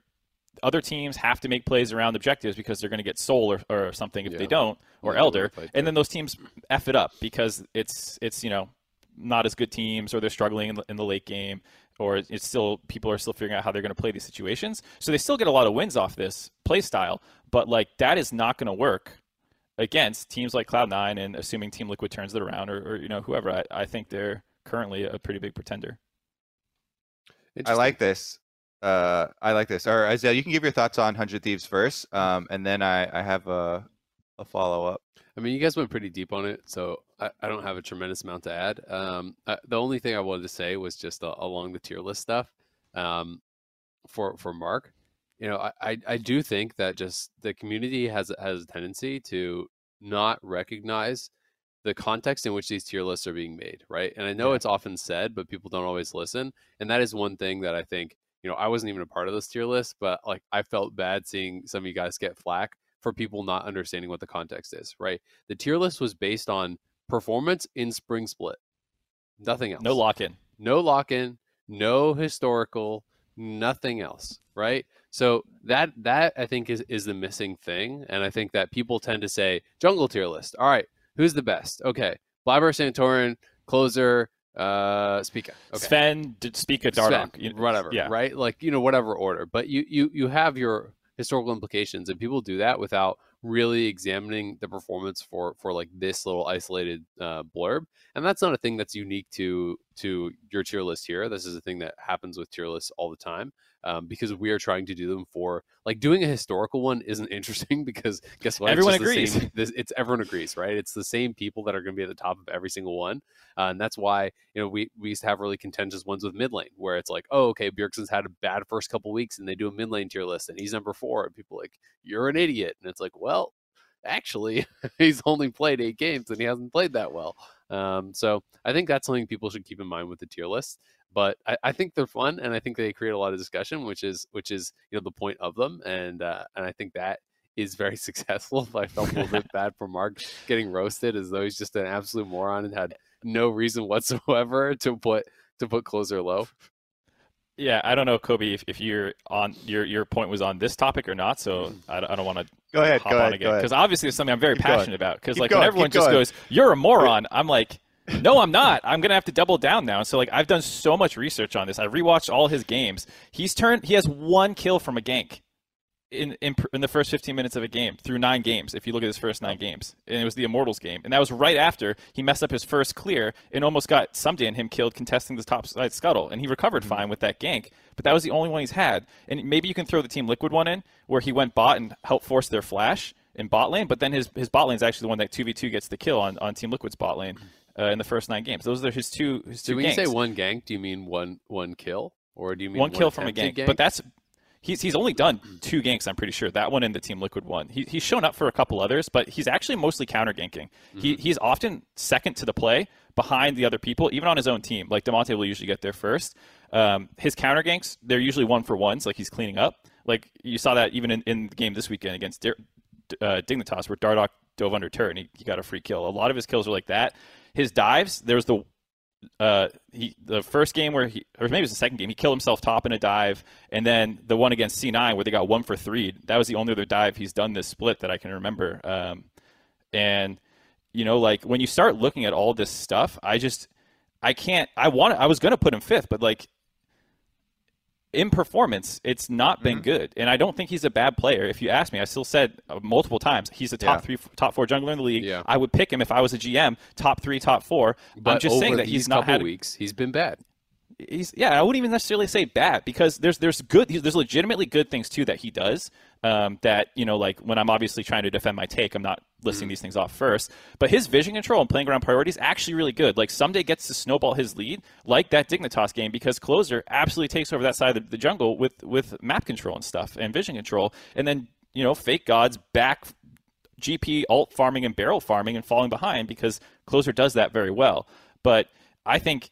other teams have to make plays around objectives because they're going to get soul or, or something if yeah. they don't or yeah, elder and then those teams f it up because it's it's you know not as good teams or they're struggling in the, in the late game or it's still people are still figuring out how they're going to play these situations so they still get a lot of wins off this play style but like that is not going to work against teams like Cloud9 and assuming Team Liquid turns it around or, or you know whoever, I, I, think they're currently a pretty big pretender. I like this. Uh, I like this. Or Isaiah, you can give your thoughts on Hundred Thieves first, um, and then I, I have a, a follow up. I mean, you guys went pretty deep on it, so I, I don't have a tremendous amount to add. Um, uh, the only thing I wanted to say was just uh, along the tier list stuff. Um, for for Mark, you know, I, I do think that just the community has has a tendency to not recognize the context in which these tier lists are being made, right? And I know yeah. it's often said, but people don't always listen. And that is one thing that I think, you know, I wasn't even a part of this tier list, but like I felt bad seeing some of you guys get flack for people not understanding what the context is, right? The tier list was based on performance in spring split. Nothing else. No lock in. No lock in, no historical, nothing else, right? So that that I think is is the missing thing, and I think that people tend to say jungle tier list. All right, who's the best? Okay, Blabber, Santorin, closer, uh, Spica, okay. Sven, Spica, Dardoch, Sven, whatever. Yeah, right. Like you know whatever order, but you you you have your historical implications, and people do that without really examining the performance for for like this little isolated uh, blurb and that's not a thing that's unique to to your tier list here this is a thing that happens with tier lists all the time um, because we are trying to do them for like doing a historical one isn't interesting because guess what? Everyone agrees same, this, it's everyone agrees right? It's the same people that are going to be at the top of every single one uh, and that's why you know we we used to have really contentious ones with mid lane where it's like oh okay Bjergsen's had a bad first couple weeks and they do a mid lane tier list and he's number four and people like you're an idiot and it's like well actually he's only played eight games and he hasn't played that well um, so I think that's something people should keep in mind with the tier list but I, I, think they're fun and I think they create a lot of discussion, which is which is you know the point of them, and uh, and I think that is very successful. I felt a little bit bad for Mark getting roasted as though he's just an absolute moron and had no reason whatsoever to put to put closer low. Yeah, I don't know, Kobe, if, if you're on your your point was on this topic or not. So mm-hmm. I, I don't want to Go ahead. hop Go on ahead. again because obviously it's something I'm very Keep going. passionate about. Because like going, when everyone just going. goes, "You're a moron," I'm like, "No, I'm not. I'm gonna have to double down now." So like I've done so much research on this. I rewatched all his games. He's turned. He has one kill from a gank. In, in, in the first 15 minutes of a game through nine games if you look at his first nine games and it was the immortals game and that was right after he messed up his first clear and almost got Ssumday and him killed contesting the top side scuttle and he recovered fine with that gank but that was the only one he's had and maybe you can throw the team liquid one in where he went bot and helped force their flash in bot lane but then his, his bot lane is actually the one that 2v2 gets the kill on, on team liquid's bot lane uh, in the first nine games. Those are his two his two So when you say one gank, do you mean one one kill, or do you mean one kill from a attempted gank. But that's he's he's only done two ganks. I'm pretty sure that one and the Team Liquid one. He, he's shown up for a couple others, but he's actually mostly counter ganking. He he's often second to the play behind the other people, even on his own team. Like Damonte will usually get there first. Um, his counter ganks they're usually one for ones, like he's cleaning up. Like you saw that even in, in the game this weekend against Dir- uh, Dignitas, where Dardoch dove under turret and he, he got a free kill. A lot of his kills are like that. His dives, there was the uh, he the first game where he or maybe it was the second game he killed himself top in a dive, and then the one against C9 where they got one for three. That was the only other dive he's done this split that I can remember. Um, and you know, like when you start looking at all this stuff, I just I can't. I want. I was gonna put him fifth, but like in performance, it's not been Mm-hmm. good, and I don't think he's a bad player. If you ask me, I still said uh, multiple times he's a top Yeah. three, top four jungler in the league. Yeah. I would pick him if I was a GM, top three, top four. But I'm just saying that he's not had. weeks. He's been bad. He's yeah, I wouldn't even necessarily say bad because there's there's good there's legitimately good things too that he does. Um, that you know, like when I'm obviously trying to defend my take, I'm not listing these things off first. But his vision control and playing around priorities actually really good. Like Ssumday gets to snowball his lead, like that Dignitas game, because Closer absolutely takes over that side of the jungle with with map control and stuff and vision control, and then you know, FakeGod's back GP alt farming and barrel farming and falling behind because Closer does that very well. But I think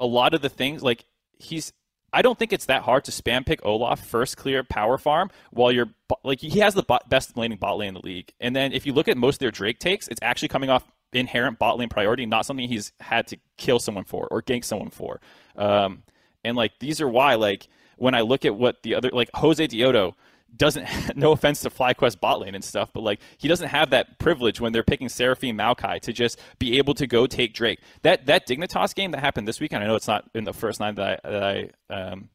a lot of the things like he's I don't think it's that hard to spam pick Olaf first clear power farm while you're like he has the bot, best laning bot lane in the league. And then if you look at most of their Drake takes, it's actually coming off inherent bot lane priority, not something he's had to kill someone for or gank someone for. Um, and like these are why like when I look at what the other like Josedeodo doesn't no offense to FlyQuest bot lane and stuff, but like he doesn't have that privilege when they're picking Seraphine Maokai to just be able to go take Drake. That that Dignitas game that happened this weekend, I know it's not in the first nine that I, that I um,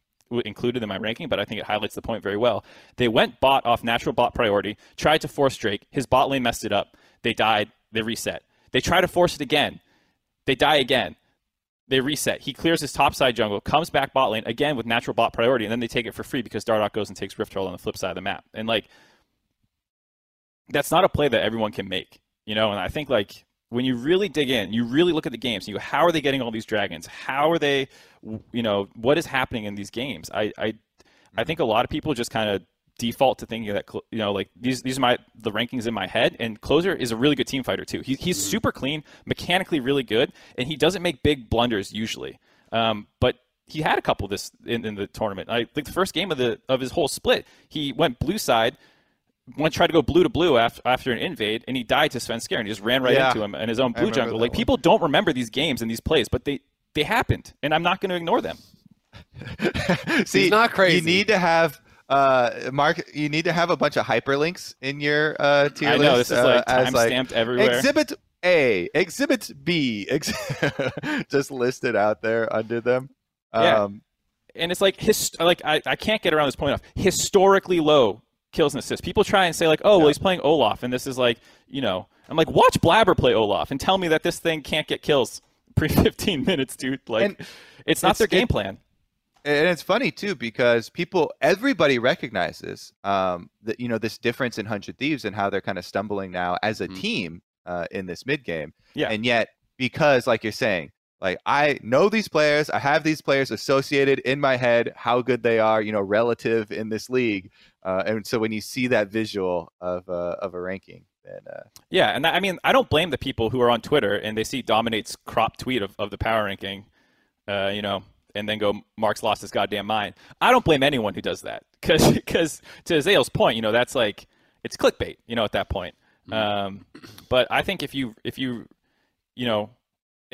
included in my ranking, but I think it highlights the point very well. They went bot off natural bot priority, tried to force Drake. His bot lane messed it up. They died. They reset. They try to force it again. They die again. They reset. He clears his topside jungle, comes back bot lane again with natural bot priority, and then they take it for free because Dardoch goes and takes Rift Troll on the flip side of the map. And like, that's not a play that everyone can make, you know. And I think like when you really dig in, you really look at the games. You go, how are they getting all these dragons? How are they, you know, what is happening in these games? I I, I mm-hmm. think a lot of people just kind of default to thinking that you know like these these are my the rankings in my head and closer is a really good team fighter too. He, he's super clean mechanically really good and he doesn't make big blunders usually. Um, but he had a couple this in, in the tournament. I think the first game of the of his whole split he went blue side went tried to go blue to blue after after an invade and he died to Svenskeren and he just ran right Yeah. into him in his own blue jungle. like one. people don't remember these games and these plays but they they happened and I'm not going to ignore them. See, he's not crazy. You need to have uh, Mark. You need to have a bunch of hyperlinks in your uh, tier I know list. this is like uh, time stamped everywhere Exhibit A, Exhibit B, ex- just listed out there under them. Yeah. Um, and it's like his like I, I can't get around this point of historically low kills and assists. People try and say like, oh, well, he's playing Olaf, and this is like, you know, I'm like, watch Blabber play Olaf and tell me that this thing can't get kills pre 15 minutes, dude. Like, And it's not it's- their game plan. And it's funny too because people everybody recognizes um, that you know this difference in hundred thieves and how they're kind of stumbling now as a Mhm. team uh, in this mid game Yeah. and yet because like you're saying like i know these players i have these players associated in my head how good they are you know relative in this league uh, and so when you see that visual of uh, of a ranking then uh, Yeah, and I mean, I don't blame the people who are on Twitter and they see Dominate's crop tweet of, of the power ranking, uh, you know, and then go, Mark's lost his goddamn mind. I don't blame anyone who does that because, to Azael's point, you know, that's like it's clickbait, you know, at that point. Um, but I think if you if you you know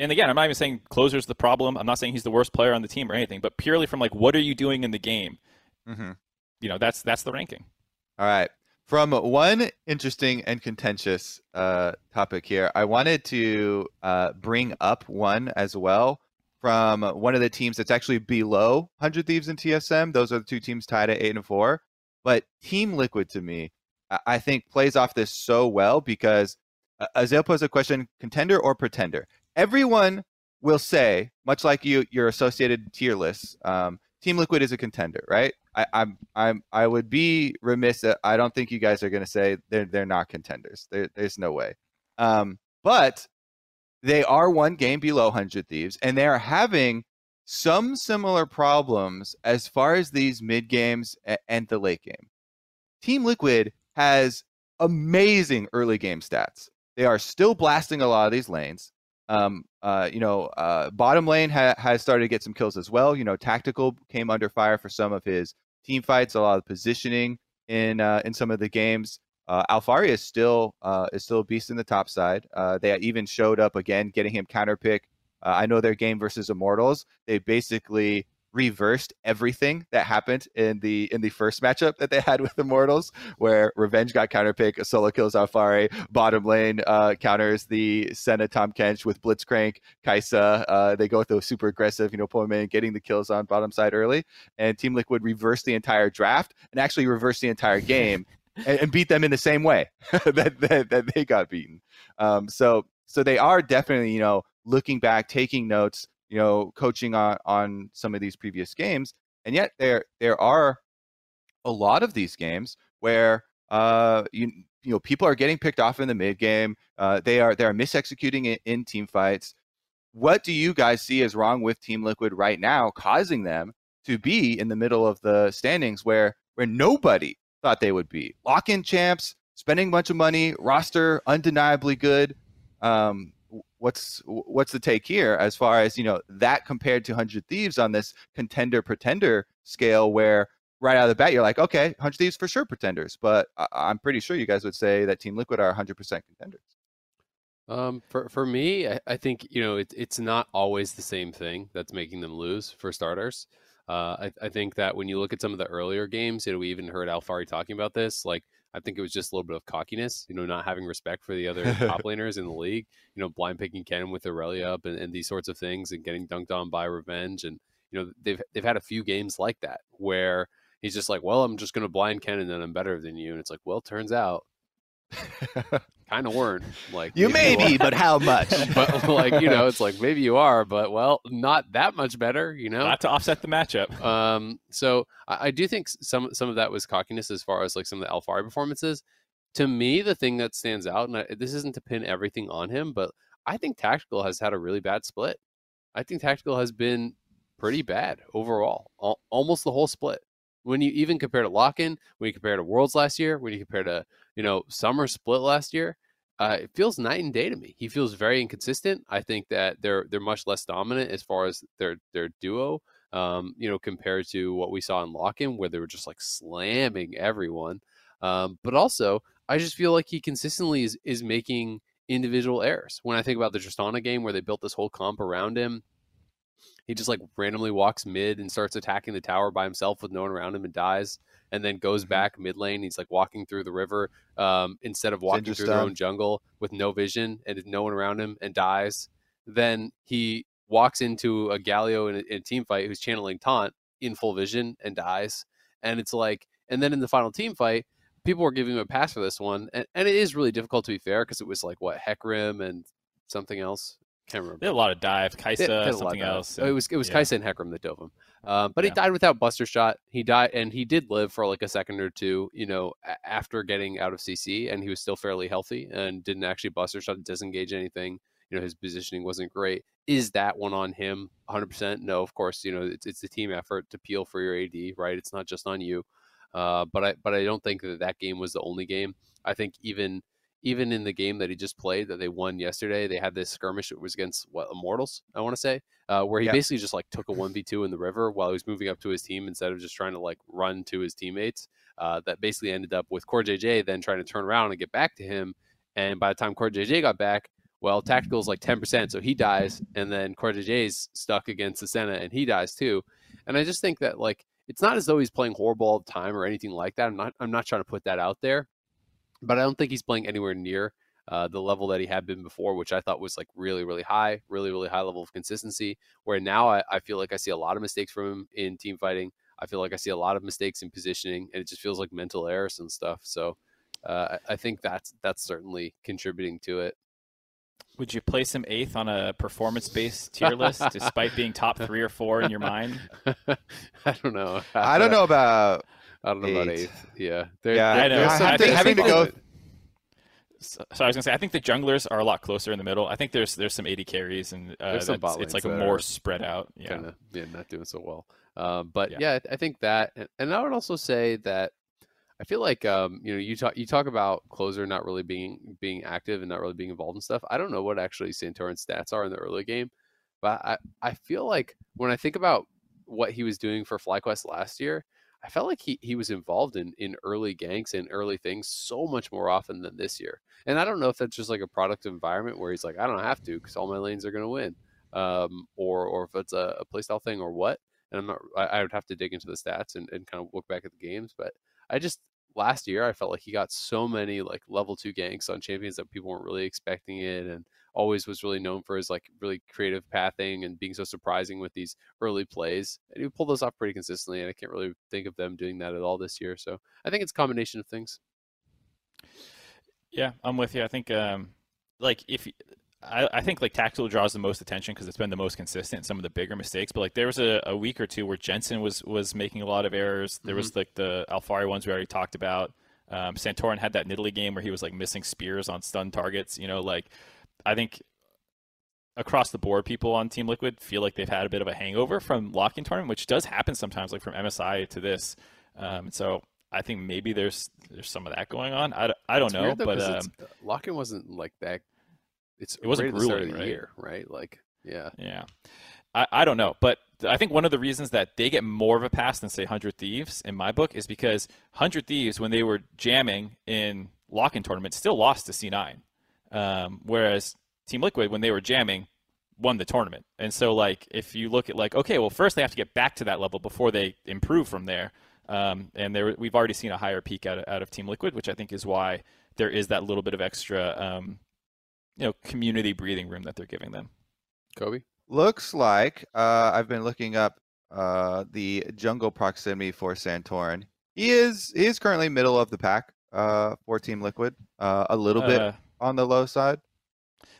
and again, I'm not even saying closer's the problem. I'm not saying he's the worst player on the team or anything, but purely from like what are you doing in the game? Mm-hmm. You know, that's that's the ranking. All right. From one interesting and contentious uh, topic here, I wanted to uh, bring up one as well from one of the teams that's actually below 100 Thieves in TSM. Those are the two teams tied at eight and four. But Team Liquid to me, I think plays off this so well because uh, Azael posed a question: contender or pretender? Everyone will say, much like you, your associated tier lists. Um, Team Liquid is a contender, right? I, I'm I'm I would be remiss. That I don't think you guys are going to say they're they're not contenders. There, there's no way. Um, but they are one game below Hundred Thieves, and they are having some similar problems as far as these mid games and the late game. Team Liquid has amazing early game stats. They are still blasting a lot of these lanes. Um, uh, you know, uh, bottom lane ha- has started to get some kills as well. You know, tactical came under fire for some of his team fights, a lot of positioning in uh, in some of the games. Uh, Alphari is still uh, is still a beast in the top side. Uh, they even showed up again, getting him counterpick. Uh, I know their game versus Immortals. They basically reversed everything that happened in the in the first matchup that they had with Immortals, where Revenge got counterpick, a solo kills Alphari, bottom lane uh, counters the Senna Tahm Kench with Blitzcrank, Kai'Sa. Uh, they go with the super aggressive, you know, Pullman getting the kills on bottom side early, and Team Liquid reversed the entire draft and actually reversed the entire game. And, and, beat them in the same way that, that, that they got beaten. Um, so so they are definitely you know looking back, taking notes, you know, coaching on on some of these previous games, and yet there there are a lot of these games where uh you you know people are getting picked off in the mid game. Uh, they are they are misexecuting in, in team fights. What do you guys see as wrong with Team Liquid right now, causing them to be in the middle of the standings where where nobody thought they would be? Lock in champs, spending a bunch of money, roster undeniably good. Um, what's what's the take here as far as you know that compared to 100 thieves on this contender pretender scale where right out of the bat you're like okay 100 thieves for sure pretenders but I- am pretty sure you guys would say that team liquid are 100% contenders um, for for me I, I think you know it, it's not always the same thing that's making them lose for starters uh, I, I think that when you look at some of the earlier games you know we even heard Alphari talking about this like I think it was just a little bit of cockiness, you know, not having respect for the other top laners in the league, you know, blind picking Ken with Aurelia up and, and these sorts of things and getting dunked on by Revenge. And, you know, they've, they've had a few games like that where he's just like, well, I'm just going to blind Ken and then I'm better than you. And it's like, well, turns out kind of weren't. Like you may be, but how much? but like you know, it's like maybe you are, but well, not that much better. You know, not to offset the matchup. Um, so I, I do think some some of that was cockiness as far as like some of the Alphari performances. To me, the thing that stands out, and I, this isn't to pin everything on him, but I think Tactical has had a really bad split. I think Tactical has been pretty bad overall, al- almost the whole split. When you even compare to Lock-in, when you compare to Worlds last year, when you compare to you know Summer split last year, uh, it feels night and day to me. He feels very inconsistent. I think that they're they're much less dominant as far as their their duo. Um, you know, compared to what we saw in Lock-in, where they were just like slamming everyone. Um, but also, I just feel like he consistently is is making individual errors. When I think about the Tristana game, where they built this whole comp around him, he just like randomly walks mid and starts attacking the tower by himself with no one around him and dies and then goes mm-hmm. back mid lane he's like walking through the river um, instead of walking through their own jungle with no vision and no one around him and dies then he walks into a galio in a, in a team fight who's channeling taunt in full vision and dies and it's like and then in the final team fight people were giving him a pass for this one and, and it is really difficult to be fair because it was like what Hecarim and something else can't remember. They had a lot of dive. Kai'Sa, something else. And, it was it was yeah. Kai'Sa and Hecarim that dove him. Uh, but yeah. he died without Buster Shot. He died, and he did live for like a second or two. You know, after getting out of CC, and he was still fairly healthy and didn't actually Buster Shot disengage anything. You know, his positioning wasn't great. Is that one on him? 100%? No, of course. You know, it's it's a team effort to peel for your AD, right? It's not just on you. Uh, but I but I don't think that that game was the only game. I think even even in the game that he just played that they won yesterday, they had this skirmish. It was against what Immortals, I want to say, uh, where he yeah. basically just like took a one v two in the river while he was moving up to his team instead of just trying to like run to his teammates. Uh, that basically ended up with CoreJJ then trying to turn around and get back to him. And by the time CoreJJ got back, Well, tactical is like 10%, so he dies, and then CoreJJ's stuck against the Senna, and he dies too. And I just think that like it's not as though he's playing horrible all the time or anything like that. I'm not I'm not trying to put that out there, but I don't think he's playing anywhere near uh, the level that he had been before, which I thought was like really, really high, really, really high level of consistency. Where now I, I feel like I see a lot of mistakes from him in team fighting. I feel like I see a lot of mistakes in positioning, and it just feels like mental errors and stuff. So uh, I think that's that's certainly contributing to it. Would you place him eighth on a performance-based tier list, despite being top three or four in your mind? I don't know. I don't know about. I don't know about eighth. eighth. Yeah, there, Yeah, I know. there's I think- having to go- good- So, so I was gonna say, I think the junglers are a lot closer in the middle. I think there's there's some AD carries and uh, some it's like a more spread out. Yeah. kind of yeah not doing so well. Um, but Yeah. yeah. I think that, and, and I would also say that I feel like um, you know you talk you talk about closer not really being being active and not really being involved in stuff. I don't know what actually Santorin's stats are in the early game, but I I feel like when I think about what he was doing for FlyQuest last year. I felt like he, he was involved in, in early ganks and early things so much more often than this year. And I don't know if that's just like a product environment where he's like, I don't have to because all my lanes are going to win, um, or or if it's a, a playstyle thing or what. And I'm not. I, I would have to dig into the stats and, and kind of look back at the games. But I just last year I felt like he got so many like level two ganks on champions that people weren't really expecting it, and always was really known for his like really creative pathing and being so surprising with these early plays. And he pulled those off pretty consistently, and I can't really think of them doing that at all this year. So I think it's a combination of things. Yeah, I'm with you. I think um, like if I, I think like tactical draws the most attention because it's been the most consistent. Some of the bigger mistakes, but like there was a, a week or two where Jensen was was making a lot of errors. There was like the Alphari ones we already talked about. Um, Santorin had that Nidalee game where he was like missing spears on stun targets. You know, like I think across the board, people on Team Liquid feel like they've had a bit of a hangover from lock-in tournament, which does happen sometimes, like from MSI to this. Um, so I think maybe there's there's some of that going on. I, I don't It's know, though, but um, it's- Lock-in wasn't like that. It's It wasn't right at the start grueling, right? year, right? Like, yeah, Yeah. I, I don't know, but I think one of the reasons that they get more of a pass than say Hundred Thieves in my book is because Hundred Thieves, when they were jamming in lock-in tournament, still lost to C9, um, whereas Team Liquid, when they were jamming, won the tournament. And so, like, if you look at like, okay, well, first they have to get back to that level before they improve from there. Um, and there, we've already seen a higher peak out of, out of Team Liquid, which I think is why there is that little bit of extra, um, you know, community breathing room that they're giving them. Kobe. Looks like uh, I've been looking up uh, the jungle proximity for Santorin. He is he is currently middle of the pack uh, for Team Liquid, uh, a little bit Uh, on the low side.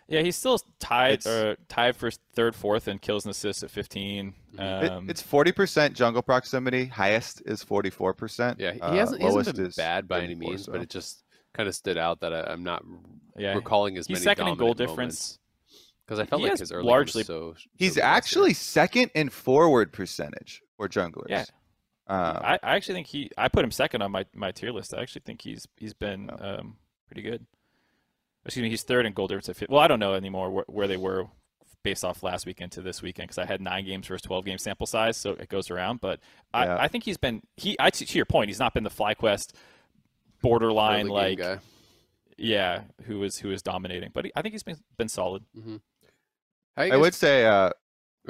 Yeah, he's still tied It's- or tied for third, fourth, and kills and assists at 15. Mhm. It- Um, it's forty percent jungle proximity. Highest is forty four percent. Yeah, he Uh, hasn't, he hasn't lowest been is bad by any means, so. but it just kind of stood out that I, I'm not yeah, recalling as he's many second in goal dominant difference. because I felt He like his early largely- was so. He's so actually second in forward percentage for junglers. Yeah, Um, I, I actually think he. I put him second on my, my tier list. I actually think he's he's been Oh. um, pretty good. Excuse me, he's third in gold difference at. fif- Well, I don't know anymore where, where they were based off last weekend to this weekend because I had nine games versus 12 game sample size, so it goes around. But Yeah. I, I think he's been he. I to your point, he's not been the FlyQuest borderline early game like guy. yeah who is who is dominating. But he, I think he's been been solid. How you I guys- would say uh,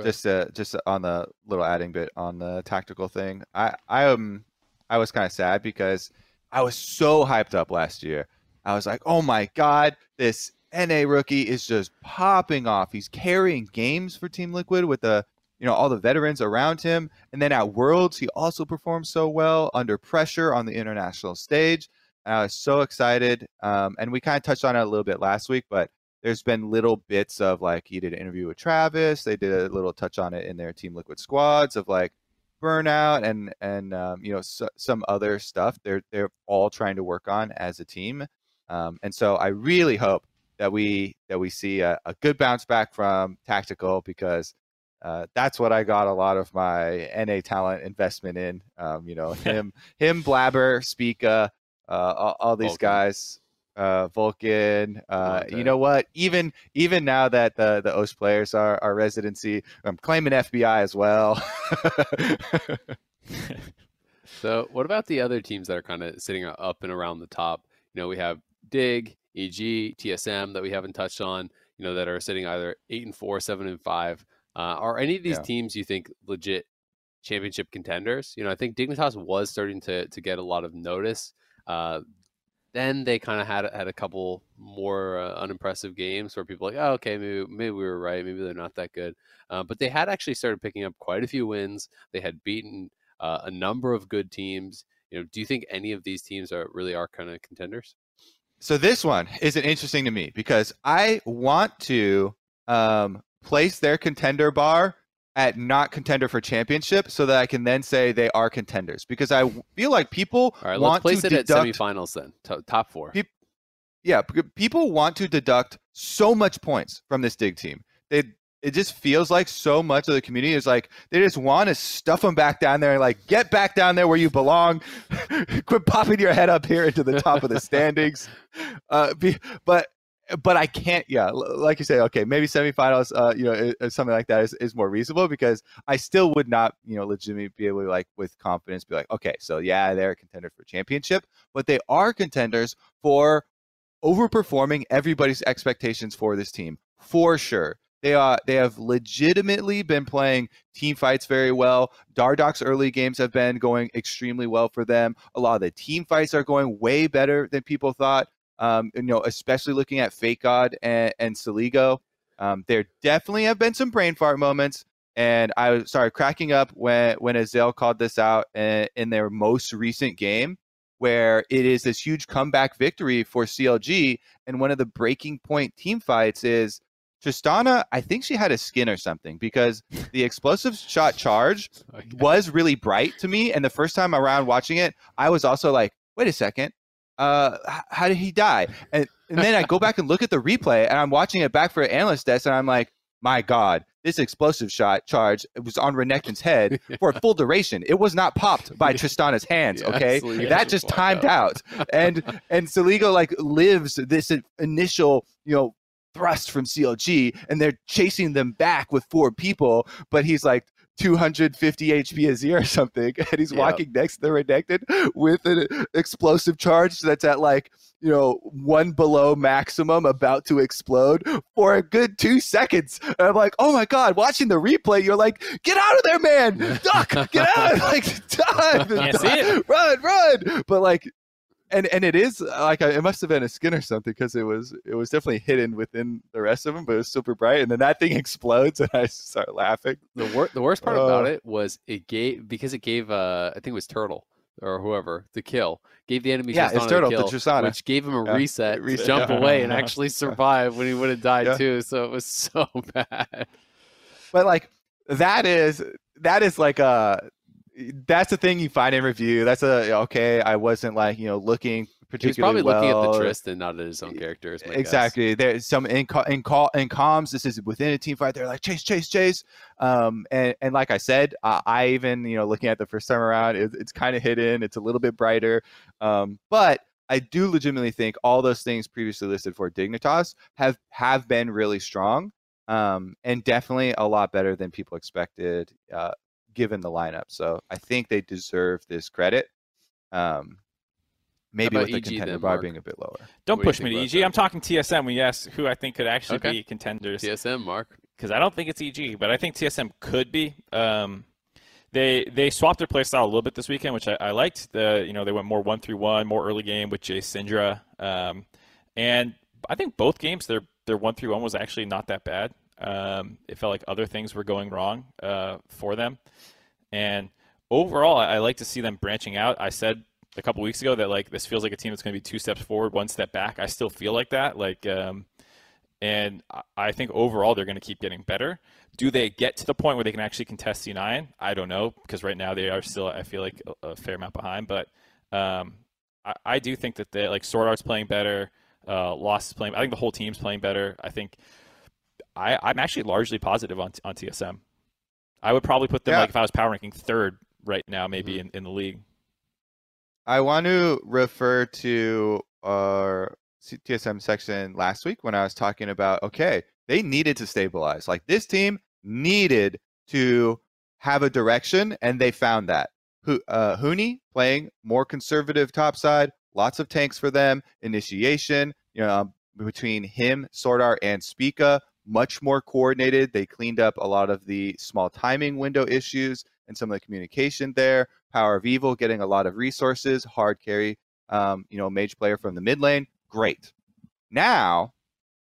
just uh, just on the little adding bit on the tactical thing. I I um I was kind of sad because I was so hyped up last year. I was like, oh my god, this NA rookie is just popping off. He's carrying games for Team Liquid with the you know all the veterans around him, and then at Worlds he also performed so well under pressure on the international stage. And I was so excited, um, and we kind of touched on it a little bit last week, but there's been little bits of like he did an interview with Travis. They did a little touch on it in their Team Liquid squads of like burnout and and um, you know so, some other stuff. They're they're all trying to work on as a team, um, and so I really hope that we that we see a, a good bounce back from tactical because. Uh, that's what I got a lot of my NA talent investment in. Um, you know, him, him, Blabber, Spica, uh, all, all these Vulcan. guys, uh, Vulcan. Uh, you know what? Even even now that the the OCE players are are residency, I'm claiming FBI as well. So, what about the other teams that are kind of sitting up and around the top? You know, we have Dig, EG, TSM that we haven't touched on. you know, that are sitting either eight and four, seven and five. Uh, are any of these Yeah. teams you think legit championship contenders? You know, I think Dignitas was starting to to get a lot of notice. Uh, then they kind of had had a couple more uh, unimpressive games where people were like, oh, okay, maybe maybe we were right, maybe they're not that good. Uh, but they had actually started picking up quite a few wins. They had beaten uh, a number of good teams. You know, do you think any of these teams are really are kind of contenders? So this one isn't interesting to me because I want to um, place their contender bar at not contender for championship so that I can then say they are contenders because I feel like people All right, want let's place to it deduct at semifinals then, to- top four. Pe- yeah, people want to deduct so much points from this dig team. They it just feels like so much of the community is like they just want to stuff them back down there and like get back down there where you belong. Quit popping your head up here into the top of the standings. Uh, be, but but I can't. Yeah, like you say, okay, maybe semifinals. Uh, you know, something like that is, is more reasonable because I still would not, you know, legitimately be able to like with confidence be like, okay, so yeah, they're a contender for championship, but they are contenders for overperforming everybody's expectations for this team for sure. They are they have legitimately been playing team fights very well. Dardoch's early games have been going extremely well for them. A lot of the team fights are going way better than people thought. Um, you know, especially looking at FakeGod and, and Soligo. Um, there definitely have been some brain fart moments, and I started cracking up when when Azael called this out in, in their most recent game, where it is this huge comeback victory for CLG, and one of the breaking point team fights is Tristana. I think she had a skin or something because the explosive shot charge was really bright to me, and the first time around watching it, I was also like, wait a second. Uh, how did he die? And, and then I go back and look at the replay, and I'm watching it back for an analyst desk, and I'm like, my God, this explosive shot charge it was on Renekton's head for a full duration. It was not popped by Tristana's hands. Yeah, Okay, Soligo that just timed out, and and Soligo like lives this initial you know thrust from CLG, and they're chasing them back with four people, but he's like. 250 HP a year or something, and he's Yeah. walking next to the Renekton with an explosive charge that's at like you know one below maximum, about to explode for a good two seconds. And I'm like, oh my god! Watching the replay, you're like, get out of there, man! Duck! Get out! Like, dive! It. Run! Run! But like, and and it is like it must have been a skin or something because it was it was definitely hidden within the rest of them, but it was super bright. And then that thing explodes, and I start laughing. The wor- the worst part about Uh. it was it gave because it gave uh I think it was Turtle or whoever the kill gave the enemy Yeah, Tristana it's Turtle to kill, Tristana. which gave him a Yeah, reset, reset, jump yeah. away and actually survive when he would have died Yeah. too. So it was so bad. But like that is that is like a that's the thing you find in review. That's a okay. I wasn't like you know looking particularly probably looking at the Tristan, not at his own character. my guess. Exactly. There's some in co- in call in comms. This is within a team fight. They're like chase, chase, chase. Um, and and like I said, I, I even you know looking at the first time around, it, it's kind of hidden. It's a little bit brighter. Um, but I do legitimately think all those things previously listed for Dignitas have have been really strong. Um, and definitely a lot better than people expected, uh, given the lineup. So I think they deserve this credit. Um, maybe with the EG contender then, bar Mark? being a bit lower. Don't What do push me to EG. that? I'm talking TSM when you asked who I think could actually Okay. be contenders. TSM Mark. because I don't think it's EG, but I think TSM could be. Um, they they swapped their play style a little bit this weekend, which I, I liked. The you know they went more one through one, more early game with Jay Syndra, um, and I think both games their their one through one was actually not that bad. Um, it felt like other things were going wrong uh, for them, and overall, I, I like to see them branching out. I said a couple weeks ago that like this feels like a team that's going to be two steps forward, one step back. I still feel like that. Like um, and I- think overall they're going to keep getting better. Do they get to the point where they can actually contest C9? I don't know because right now they are still, I feel like, a, a fair amount behind. But um, I, I do think that they like SwordArt's playing better. Uh, Lost is playing. I think the whole team's playing better. I think I, I'm actually largely positive on on TSM. I would probably put them Yeah. like if I was power ranking third right now, maybe in, in the league. I want to refer to our TSM section last week when I was talking about okay, they needed to stabilize. Like this team needed to have a direction, and they found that. Uh, Huni playing more conservative topside, lots of tanks for them, initiation. You know, between him, SwordArt, and Spica, much more coordinated. They cleaned up a lot of the small timing window issues and some of the communication there. Power of Evil getting a lot of resources, hard carry, um, you know, mage player from the mid lane. Great. Now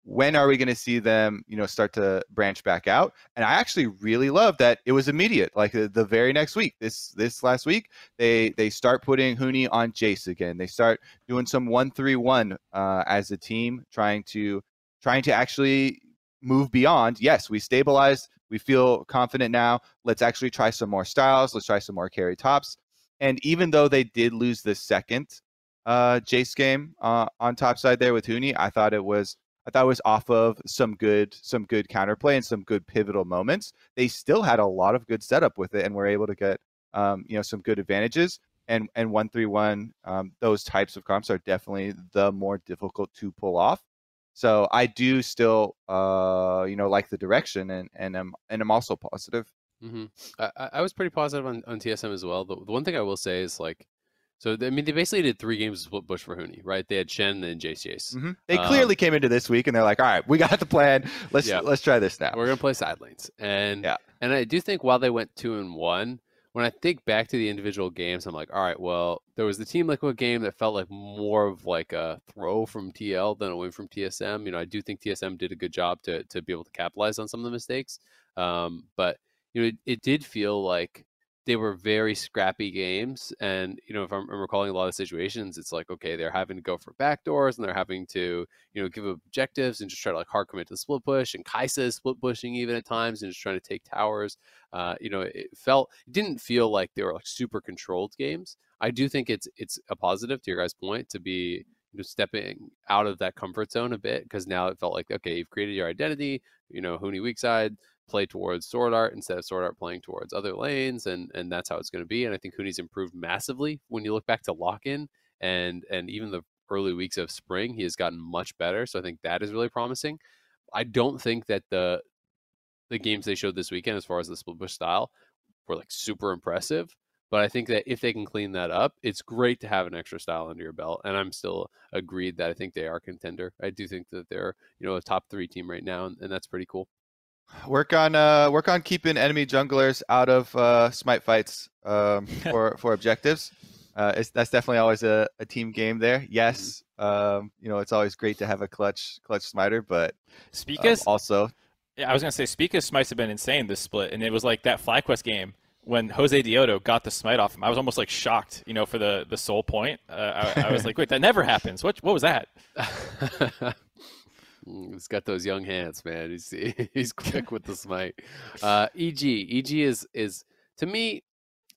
when are we going to see them you know start to branch back out and i actually really love that it was immediate like the, the very next week this this last week they they start putting Huni on Jayce again they start doing some 131 uh, as a team trying to trying to actually move beyond yes we stabilized we feel confident now let's actually try some more styles let's try some more carry tops and even though they did lose the second uh, Jayce game uh, on top side there with Huni, I thought it was I thought was off of some good some good counterplay and some good pivotal moments. They still had a lot of good setup with it and were able to get um, you know some good advantages. And and one three one um, those types of comps are definitely the more difficult to pull off. So I do still uh, you know like the direction and and I'm and I'm also positive. Mm-hmm. I, I was pretty positive on, on TSM as well. The, the one thing I will say is like so I mean, they basically did three games split push for Huni, right? They had Shen and Jayce Jayce. Mm-hmm. They um, clearly came into this week and they're like, "All right, we got the plan. Let's yeah. let's try this now. We're gonna play side lanes." And yeah. and I do think while they went two and one, when I think back to the individual games, I'm like, all right, well, there was the Team Liquid game that felt like more of like a throw from TL than a win from TSM. You know, I do think TSM did a good job to to be able to capitalize on some of the mistakes, um, but you know, it, it did feel like they were very scrappy games. And, you know, if I'm, I'm, recalling a lot of situations, it's like, okay, they're having to go for backdoors and they're having to, you know, give objectives and just try to like hard commit to the split push. And Kai'Sa is split pushing even at times and just trying to take towers. Uh, you know, it felt, it didn't feel like they were like super controlled games. I do think it's, it's a positive to your guys' point to be, you know, stepping out of that comfort zone a bit because now it felt like, okay, you've created your identity, you know, Huni weak side play towards SwordArt instead of SwordArt playing towards other lanes and and that's how it's going to be and i think Huni's improved massively when you look back to lock in and and even the early weeks of spring he has gotten much better so i think that is really promising i don't think that the the games they showed this weekend as far as the split push style were like super impressive but I think that if they can clean that up, it's great to have an extra style under your belt. And I'm still agreed that I think they are contender. I do think that they're, you know, a top three team right now, and, and that's pretty cool. Work on uh, work on keeping enemy junglers out of uh, smite fights um, for for objectives. Uh, that's definitely always a, a team game there. Mm-hmm. Yes, um, you know it's always great to have a clutch clutch smiter, but Spica's um, also. Yeah, I was gonna say Spica's smites have been insane this split, and it was like that FlyQuest game when Josedeodo got the smite off him. I was almost like shocked, you know, for the the soul point. Uh, I, I was like, wait, that never happens. What what was that? Mm, he's got those young hands, man. He's he's quick with the smite. Uh, EG, EG is is to me.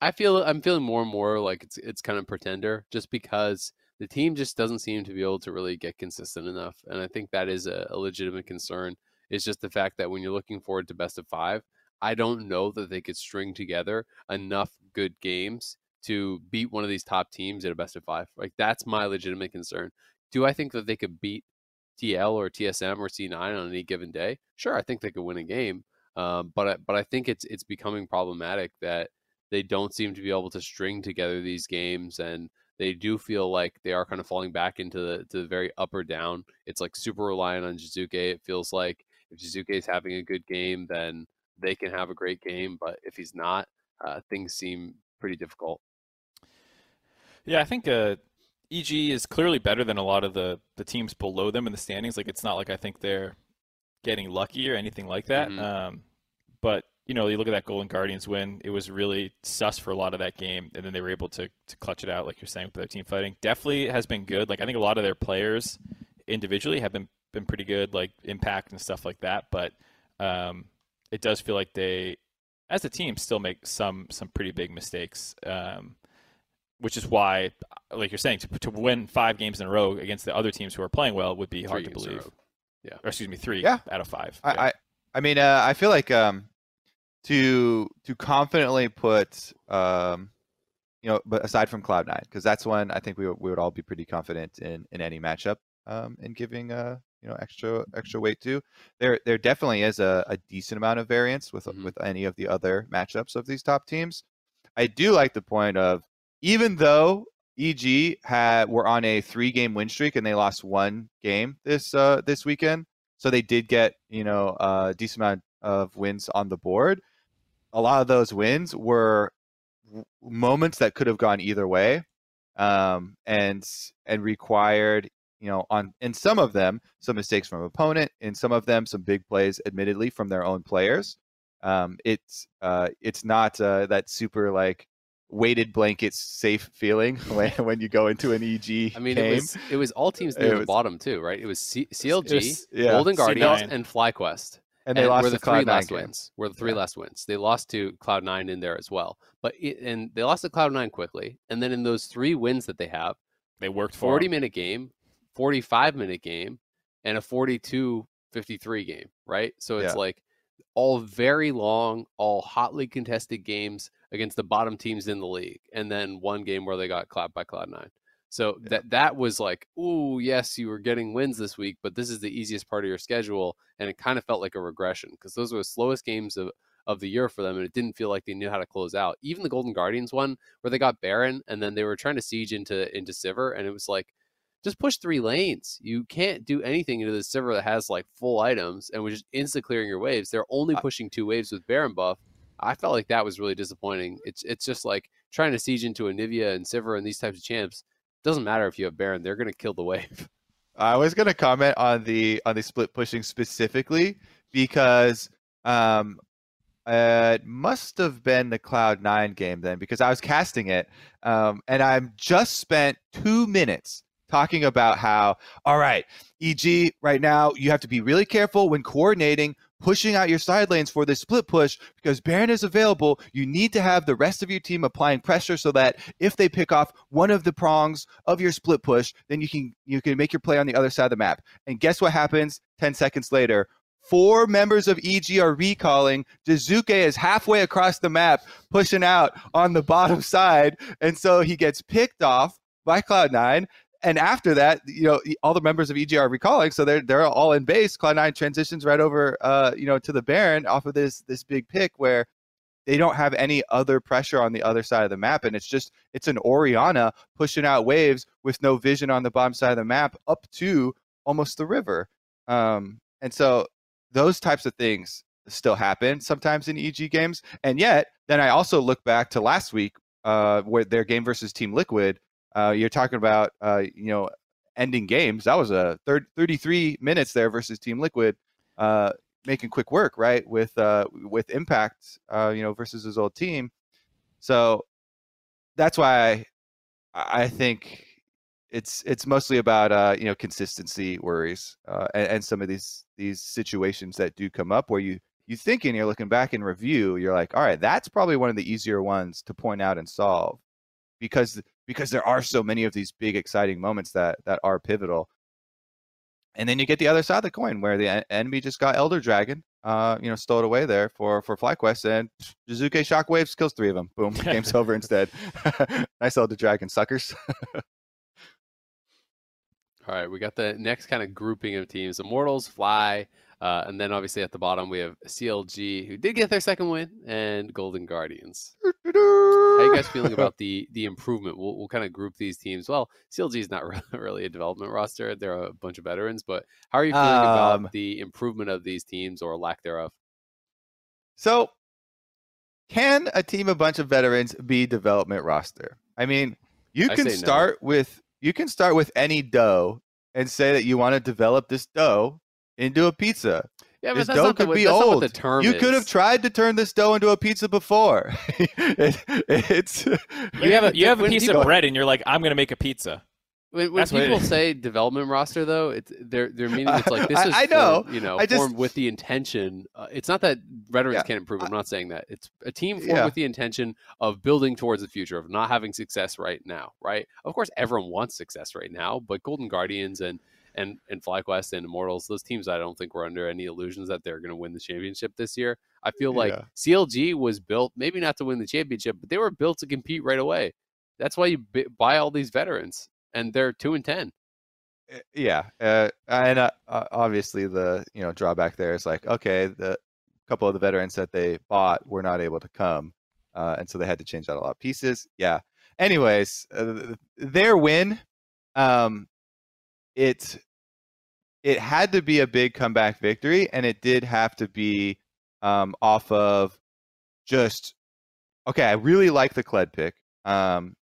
I feel I'm feeling more and more like it's it's kind of pretender, just because the team just doesn't seem to be able to really get consistent enough, and I think that is a, a legitimate concern. It's just the fact that when you're looking forward to best of five, I don't know that they could string together enough good games to beat one of these top teams at a best of five. Like that's my legitimate concern. Do I think that they could beat TL or TSM or C9 on any given day, sure, I think they could win a game. Um, but I, but I think it's it's becoming problematic that they don't seem to be able to string together these games, and they do feel like they are kind of falling back into the to the very up or down. It's like super reliant on Jiizuke. It feels like if Jiizuke is having a good game, then they can have a great game. But if he's not, uh, things seem pretty difficult. Yeah, I think uh, EG is clearly better than a lot of the the teams below them in the standings. Like it's not like I think they're getting lucky or anything like that. Mm-hmm. Um, but you know, you look at that Golden Guardians win; it was really sus for a lot of that game, and then they were able to to clutch it out, like you're saying, with their team fighting. Definitely has been good. Like I think a lot of their players individually have been been pretty good, like impact and stuff like that. But um, it does feel like they, as a team, still make some some pretty big mistakes. Um, which is why, like you're saying, to, to win five games in a row against the other teams who are playing well would be hard to believe. Yeah, or excuse me, three yeah. out of five. I, yeah. I, I mean, uh, I feel like um, to to confidently put, um, you know, but aside from Cloud Nine, because that's one I think we we would all be pretty confident in in any matchup, um, in giving uh you know extra extra weight to. There there definitely is a, a decent amount of variance with mm-hmm. with any of the other matchups of these top teams. I do like the point of even though EG had were on a three game win streak and they lost one game this uh, this weekend. So they did get you know a decent amount of wins on the board. A lot of those wins were moments that could have gone either way, um, and and required you know on in some of them some mistakes from opponent, in some of them some big plays, admittedly from their own players. Um, it's uh, it's not uh, that super like weighted blankets safe feeling when, when you go into an EG. I mean, game. it was it was all teams near It the was- bottom too, right? It was C- CLG, was- yeah. Golden Guardians, C9. and FlyQuest. and they lost were the the three Cloud9 last wins. Were the three Yeah. last wins. They lost to Cloud Nine in there as well, but it, and they lost to Cloud Nine quickly. And then in those three wins that they have, They worked for forty 'em. minute game, forty five minute game, and a 42-53 game. Right, so it's Yeah. like all very long, all hotly contested games against the bottom teams in the league, and then one game where they got clapped by Cloud Nine. So Yeah. that that was like, ooh, yes, you were getting wins this week, but this is the easiest part of your schedule, and it kind of felt like a regression because those were the slowest games of of the year for them, and it didn't feel like they knew how to close out. Even the Golden Guardians one, where they got Baron, and then they were trying to siege into into Sivir, and it was like, just push three lanes. You can't do anything into the Sivir that has like full items, and was just insta clearing your waves. They're only pushing two waves with Baron buff. I felt like that was really disappointing. It's it's just like trying to siege into Anivia and Sivir and these types of champs. Doesn't matter if you have Baron; they're going to kill the wave. I was going to comment on the on the split pushing specifically because um, it must have been the Cloud Nine game then because I was casting it, um, and I'm just spent two minutes talking about how all right, EG right now you have to be really careful when coordinating. Pushing out your side lanes for this split push because Baron is available. You need to have the rest of your team applying pressure so that if they pick off one of the prongs of your split push, then you can you can make your play on the other side of the map. And guess what happens 10 seconds later? Four members of EG are recalling. Jizuke is halfway across the map, pushing out on the bottom side. And so he gets picked off by Cloud9. And after that, you know, all the members of EG are recalling, so they're they're all in base. Cloud9 transitions right over uh, you know, to the Baron off of this this big pick where they don't have any other pressure on the other side of the map. And it's just it's an Orianna pushing out waves with no vision on the bottom side of the map up to almost the river. Um, and so those types of things still happen sometimes in EG games. And yet, then I also look back to last week, uh, where their game versus Team Liquid. Uh, you're talking about, uh, you know, ending games. That was a third 33 minutes there versus Team Liquid, uh, making quick work, right? With uh, with Impact, uh, you know, versus his old team. So that's why I, I think it's it's mostly about uh, you know consistency worries uh, and, and some of these these situations that do come up where you you think and you're looking back in review you're like all right that's probably one of the easier ones to point out and solve because because there are so many of these big exciting moments that that are pivotal. And then you get the other side of the coin where the enemy just got elder dragon uh you know stole it away there for for FlyQuest and Jizuke shockwaves kills three of them. Boom game's over instead. Nice elder dragon suckers. All right, we got the next kind of grouping of teams: Immortals, Fly, uh, and then obviously at the bottom we have CLG, who did get their second win, and Golden Guardians. How are you guys feeling about the the improvement? We'll, we'll kind of group these teams. Well, CLG is not really a development roster; they're a bunch of veterans. But how are you feeling Um, about the improvement of these teams or lack thereof? So, can a team a bunch of veterans be development roster? I mean, you can say no. start with you can start with any dough and say that you want to develop this dough into a pizza. Yeah, this that's dough not the, could what- be that's not old. what the term you is. could have tried to turn this dough into a pizza before. It- it's You have a you have a piece people- of bread and you're like, I'm gonna make a pizza. When, when That's what people say development roster, though, it's they're they're meaning it's like this is I know. formed, you know I just- formed with the intention. Uh, it's not that veterans Yeah, can't improve. I'm not saying that. It's a team formed Yeah. with the intention of building towards the future, of not having success right now. Right? Of course, everyone wants success right now, but Golden Guardians and and and FlyQuest and Immortals, those teams, I don't think were under any illusions that they're going to win the championship this year. I feel like Yeah. CLG was built maybe not to win the championship, but they were built to compete right away. That's why you b- buy all these veterans, and they're two and ten. Uh, yeah uh, and uh, uh, obviously the you know drawback there is like okay the couple of the veterans that they bought were not able to come uh, and so they had to change out a lot of pieces yeah anyways, uh, their win, um, it it had to be a big comeback victory, and it did have to be um, off of just okay. I really like the Kled pick, um,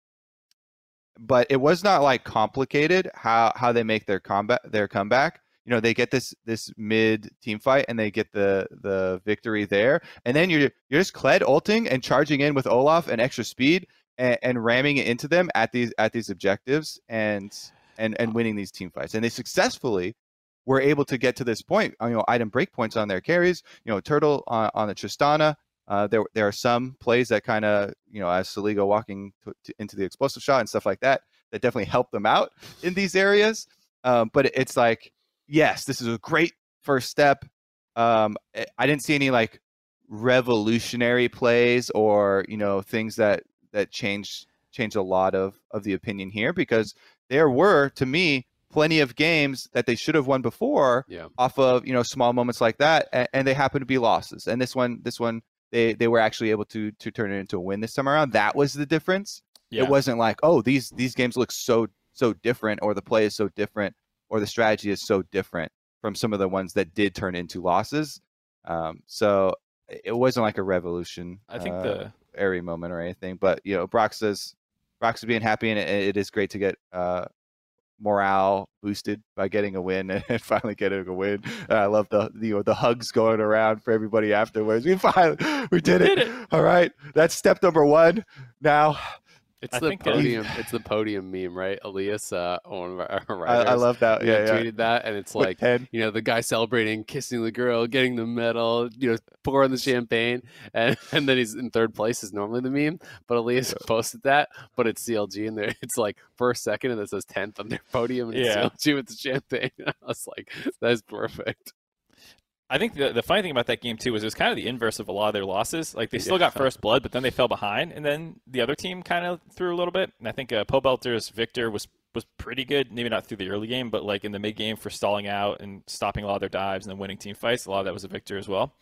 but it was not like complicated how how they make their combat their comeback. You know, they get this this mid team fight and they get the the victory there, and then you're you're just Kled ulting and charging in with Olaf and extra speed and, and ramming it into them at these at these objectives and and and winning these team fights, and they successfully were able to get to this point. You know, item break points on their carries. You know, Turtle on, on the Tristana. Uh, there there are some plays that kind of you know as Soligo walking to, to, into the explosive shot and stuff like that that definitely help them out in these areas. Um, but it's like yes, this is a great first step. Um, I didn't see any like revolutionary plays or you know things that that changed changed a lot of of the opinion here because there were to me plenty of games that they should have won before Yeah. off of you know small moments like that and, and they happen to be losses and this one this one they they were actually able to to turn it into a win this time around that was the difference Yeah. it wasn't like oh these these games look so so different or the play is so different or the strategy is so different from some of the ones that did turn into losses um, so it wasn't like a revolution I think uh, the airy moment or anything. But you know, Brock says Broxah's being happy, and it, it is great to get uh, morale boosted by getting a win and finally getting a win. And I love the, the you know the hugs going around for everybody afterwards. We finally we did, did it. it. All right, that's step number one. Now It's I the podium. it's the podium meme, right? Elias, uh, one of our I, writers, I love that. Yeah, yeah. tweeted that, and it's With like ten. you know the guy celebrating, kissing the girl, getting the medal, you know, pouring the champagne, and and then he's in third place is normally the meme, but Elias posted that, but it's CLG and there. It's like first, second, and it says tenth on their podium, and Yeah. it's CLG with the champagne. I was like, that's perfect. I think the, the funny thing about that game too was it was kind of the inverse of a lot of their losses. Like they still got first blood, but then they fell behind, and then the other team kind of threw a little bit. And I think uh, Pobelter's Viktor was was pretty good. Maybe not through the early game, but like in the mid game for stalling out and stopping a lot of their dives and then winning team fights. A lot of that was a Viktor as well.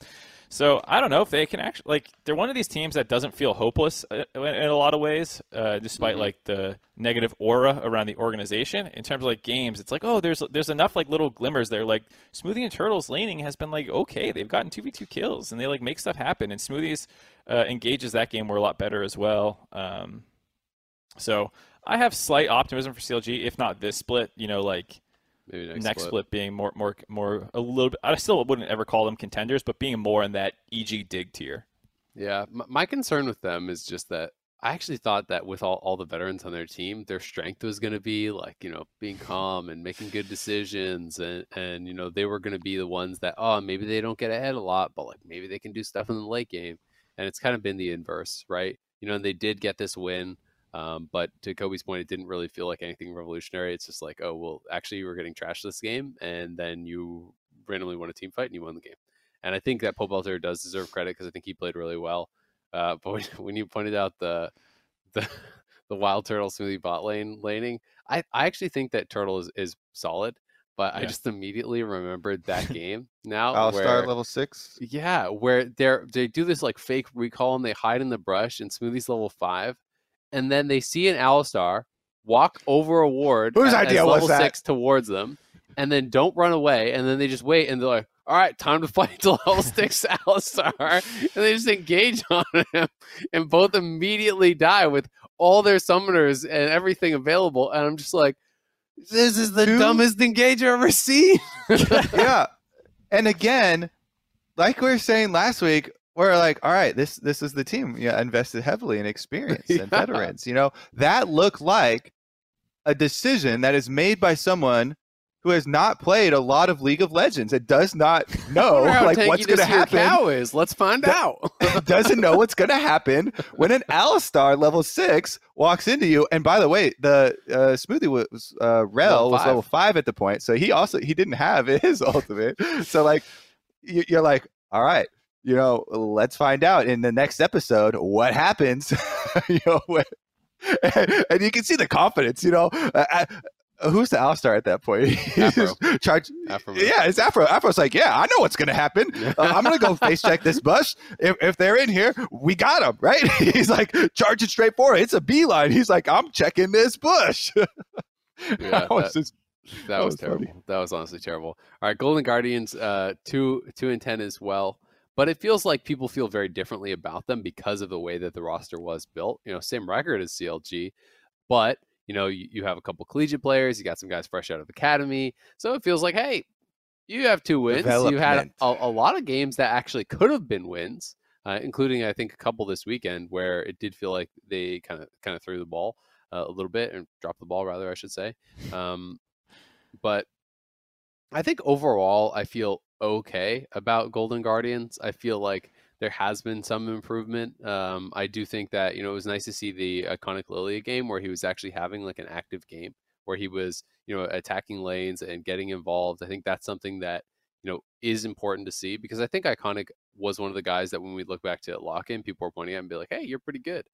So I don't know if they can actually like they're one of these teams that doesn't feel hopeless uh, in, in a lot of ways, uh, despite Mhm. like the negative aura around the organization. In terms of like games, it's like oh, there's there's enough like little glimmers there. Like Smoothie and Turtles laning has been like okay, they've gotten two v two kills and they like make stuff happen. And Smoothie's uh, engages that game were a lot better as well. Um, so I have slight optimism for CLG, if not this split. You know, like Maybe next, next, split. being more, more, more a little bit. I still wouldn't ever call them contenders, but being more in that EG dig tier. Yeah, my concern with them is just that I actually thought that with all, all the veterans on their team, their strength was going to be like, you know, being calm and making good decisions. And, and you know, they were going to be the ones that, oh, maybe they don't get ahead a lot, but like maybe they can do stuff in the late game. And it's kind of been the inverse, right? You know, and they did get this win. Um, but to Kobe's point, it didn't really feel like anything revolutionary. It's just like, oh, well, actually, you were getting trashed this game. And then you randomly won a team fight and you won the game. And I think that Pobelter does deserve credit because I think he played really well. Uh, but when, when you pointed out the the the wild turtle Smoothie bot lane laning, I, I actually think that turtle is, is solid. But I just immediately remembered that game now. Star where- level six. yeah, where they're they do this like fake recall and they hide in the brush and Smoothie's level five, and then they see an Alistar walk over a ward Whose a- as idea was level that? six towards them, and then don't run away, and then they just wait and they're like, "All right, time to fight the level six Alistar," and they just engage on him, and both immediately die with all their summoners and everything available, and I'm just like. This is the Two- dumbest engage I've ever seen. yeah. And again, like we were saying last week, we're like, all right, this this is the team yeah, invested heavily in experience Yeah. and veterans. You know, that looked like a decision that is made by someone who has not played a lot of League of Legends. It does not know like what's going to happen. Cow is. Let's find That- out. doesn't know what's going to happen when an Alistar level six walks into you. And by the way, the uh, Smoothie was uh, Rell Level was level five at the point, so he also he didn't have his ultimate. So like, you, you're like, all right, you know, let's find out in the next episode what happens. you know, when, and, you can see the confidence. You know, uh, uh, who's the Alistar at that point? Afro. Charge. Afro. Yeah, it's Afro. Afro's like, yeah, I know what's gonna happen. Uh, I'm gonna go face check this bush. If, if they're in here, we got them, right? He's like charging straight forward. It's a beeline. He's like, I'm checking this bush. Yeah, That was that- just- That, That was, was terrible. That was honestly terrible. All right, Golden Guardians, uh, two two and ten as well. But it feels like people feel very differently about them because of the way that the roster was built. You know, same record as CLG, but you know, you, you have a couple collegiate players. You got some guys fresh out of academy, so it feels like, hey, you have two wins. You had a, a lot of games that actually could have been wins, uh, including I think a couple this weekend where it did feel like they kind of kind of threw the ball uh, a little bit and dropped the ball rather, I should say. Um, but I think overall, I feel okay about Golden Guardians. I feel like there has been some improvement. Um, I do think that you know it was nice to see the Iconic Lilia game where he was actually having like an active game where he was you know attacking lanes and getting involved. I think that's something that you know is important to see because I think Iconic was one of the guys that when we look back to lock in, people were pointing at and be like, "Hey, you're pretty good,"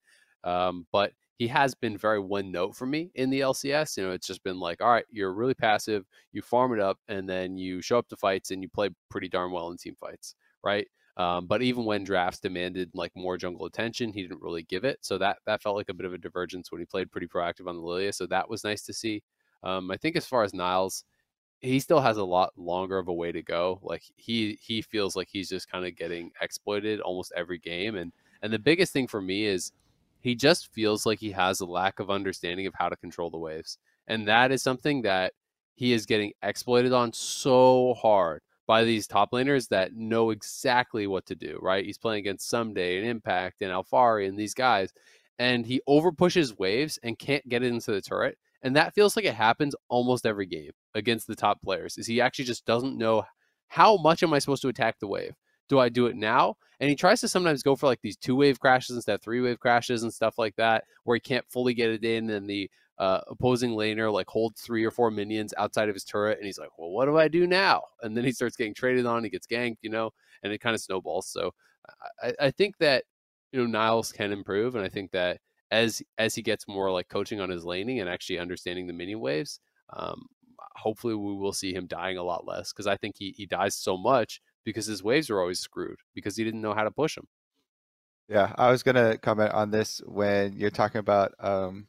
um, but he has been very one note for me in the LCS. You know, it's just been like, all right, you're really passive, you farm it up, and then you show up to fights and you play pretty darn well in team fights, right? Um, but even when drafts demanded like more jungle attention, he didn't really give it. So that that felt like a bit of a divergence when he played pretty proactive on the Lilia. So that was nice to see. Um, I think as far as Niles, he still has a lot longer of a way to go. Like he he feels like he's just kind of getting exploited almost every game. And and the biggest thing for me is he just feels like he has a lack of understanding of how to control the waves. And that is something that he is getting exploited on so hard by these top laners that know exactly what to do, right? He's playing against Ssumday and Impact and Alphari and these guys, and he over pushes waves and can't get it into the turret. And that feels like it happens almost every game against the top players. Is he actually just doesn't know how much am I supposed to attack the wave? Do I do it now? And he tries to sometimes go for like these two wave crashes instead of three wave crashes and stuff like that, where he can't fully get it in, and the uh, opposing laner like holds three or four minions outside of his turret, and he's like, "Well, what do I do now?" And then he starts getting traded on, he gets ganked, you know, and it kind of snowballs. So I, I think that you know Niles can improve, and I think that as as he gets more like coaching on his laning and actually understanding the minion waves, um, hopefully we will see him dying a lot less because I think he he dies so much because his waves are always screwed because he didn't know how to push them. Yeah, I was gonna comment on this when you're talking about um,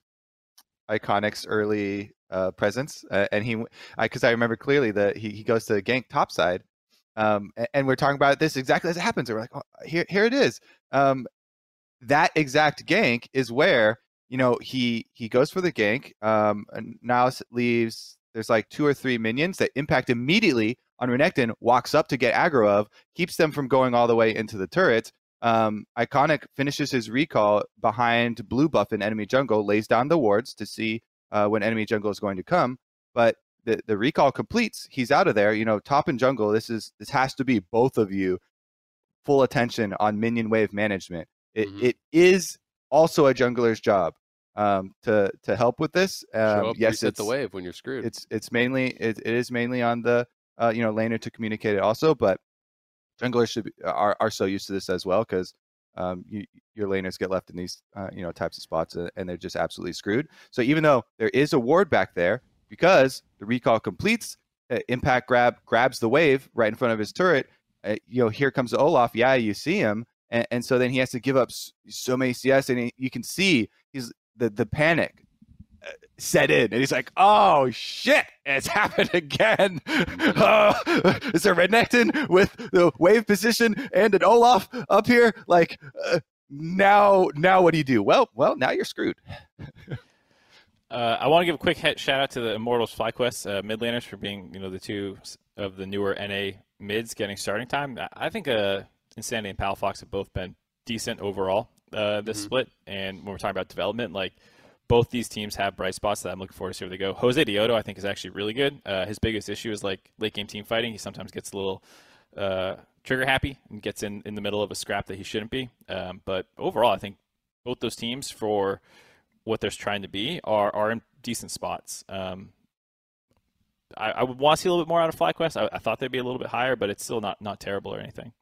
Iconic's early uh, presence, uh, and he, because I, remember clearly that he, he goes to gank topside, um, and, and we're talking about this exactly as it happens. And we're like, oh, here, here it is. Um, that exact gank is where you know he he goes for the gank. Um, and Niles leaves. There's like two or three minions that Impact immediately on Renekton. Walks up to get aggro of, keeps them from going all the way into the turret um, Iconic finishes his recall behind blue buff in enemy jungle, lays down the wards to see uh, when enemy jungle is going to come. But the, the recall completes, he's out of there. You know, top and jungle. This is this has to be both of you full attention on minion wave management. It, Mhm. it is also a jungler's job um, to to help with this. Um, up, yes, it's the wave when you're screwed. it's it's mainly it, it is mainly on the uh, you know laner to communicate it also, but junglers should be, are are so used to this as well because um, you, your laners get left in these uh, you know types of spots uh, and they're just absolutely screwed. So even though there is a ward back there, because the recall completes, uh, Impact grab grabs the wave right in front of his turret. Uh, you know, here comes Olaf. Yeah, you see him, and, and so then he has to give up so many CS, and he, you can see he's the the panic uh, set in, and he's like, "Oh shit, it's happened again! Uh, is there Renekton with the wave position and an Olaf up here? Like, uh, now, now what do you do? Well, well, now you're screwed." Uh, I want to give a quick shout out to the Immortals FlyQuest uh, midlaners for being, you know, the two of the newer NA mids getting starting time. I- I think uh, Insanity and Palafox have both been decent overall uh, this Mhm. split. And when we're talking about development, like both these teams have bright spots that I'm looking forward to see where they go. Josedeodo, I think, is actually really good. Uh, his biggest issue is like late game team fighting. He sometimes gets a little uh, trigger happy and gets in in the middle of a scrap that he shouldn't be. Um, but overall, I think both those teams for what they're trying to be are are in decent spots. Um, I, I would want to see a little bit more out of FlyQuest. I, I thought they'd be a little bit higher, but it's still not not terrible or anything.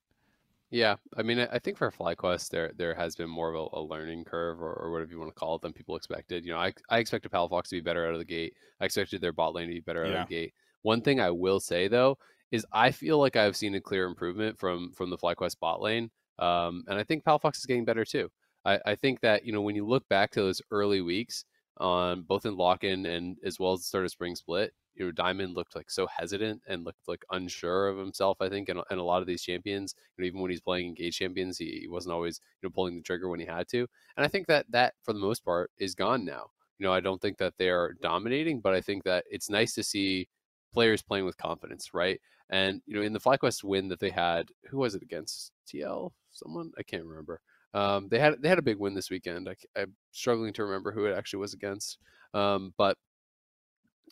Yeah, I mean, I think for FlyQuest, there there has been more of a, a learning curve, or, or whatever you want to call it, than people expected. You know, I I expected Palafox to be better out of the gate. I expected their bot lane to be better out Yeah. of the gate. One thing I will say though is I feel like I've seen a clear improvement from from the FlyQuest bot lane, um, and I think Palafox is getting better too. I, I think that you know when you look back to those early weeks on both in lock-in and as well as the start of spring split, you know Diamond looked like so hesitant and looked like unsure of himself. I think, and, and a lot of these champions, you know, even when he's playing engaged champions, he, he wasn't always you know pulling the trigger when he had to. And I think that that for the most part is gone now. You know, I don't think that they are dominating, but I think that it's nice to see players playing with confidence, right? And you know, in the FlyQuest win that they had, who was it against? TL? Someone I can't remember. Um, they had they had a big win this weekend. I, am struggling to remember who it actually was against. Um, but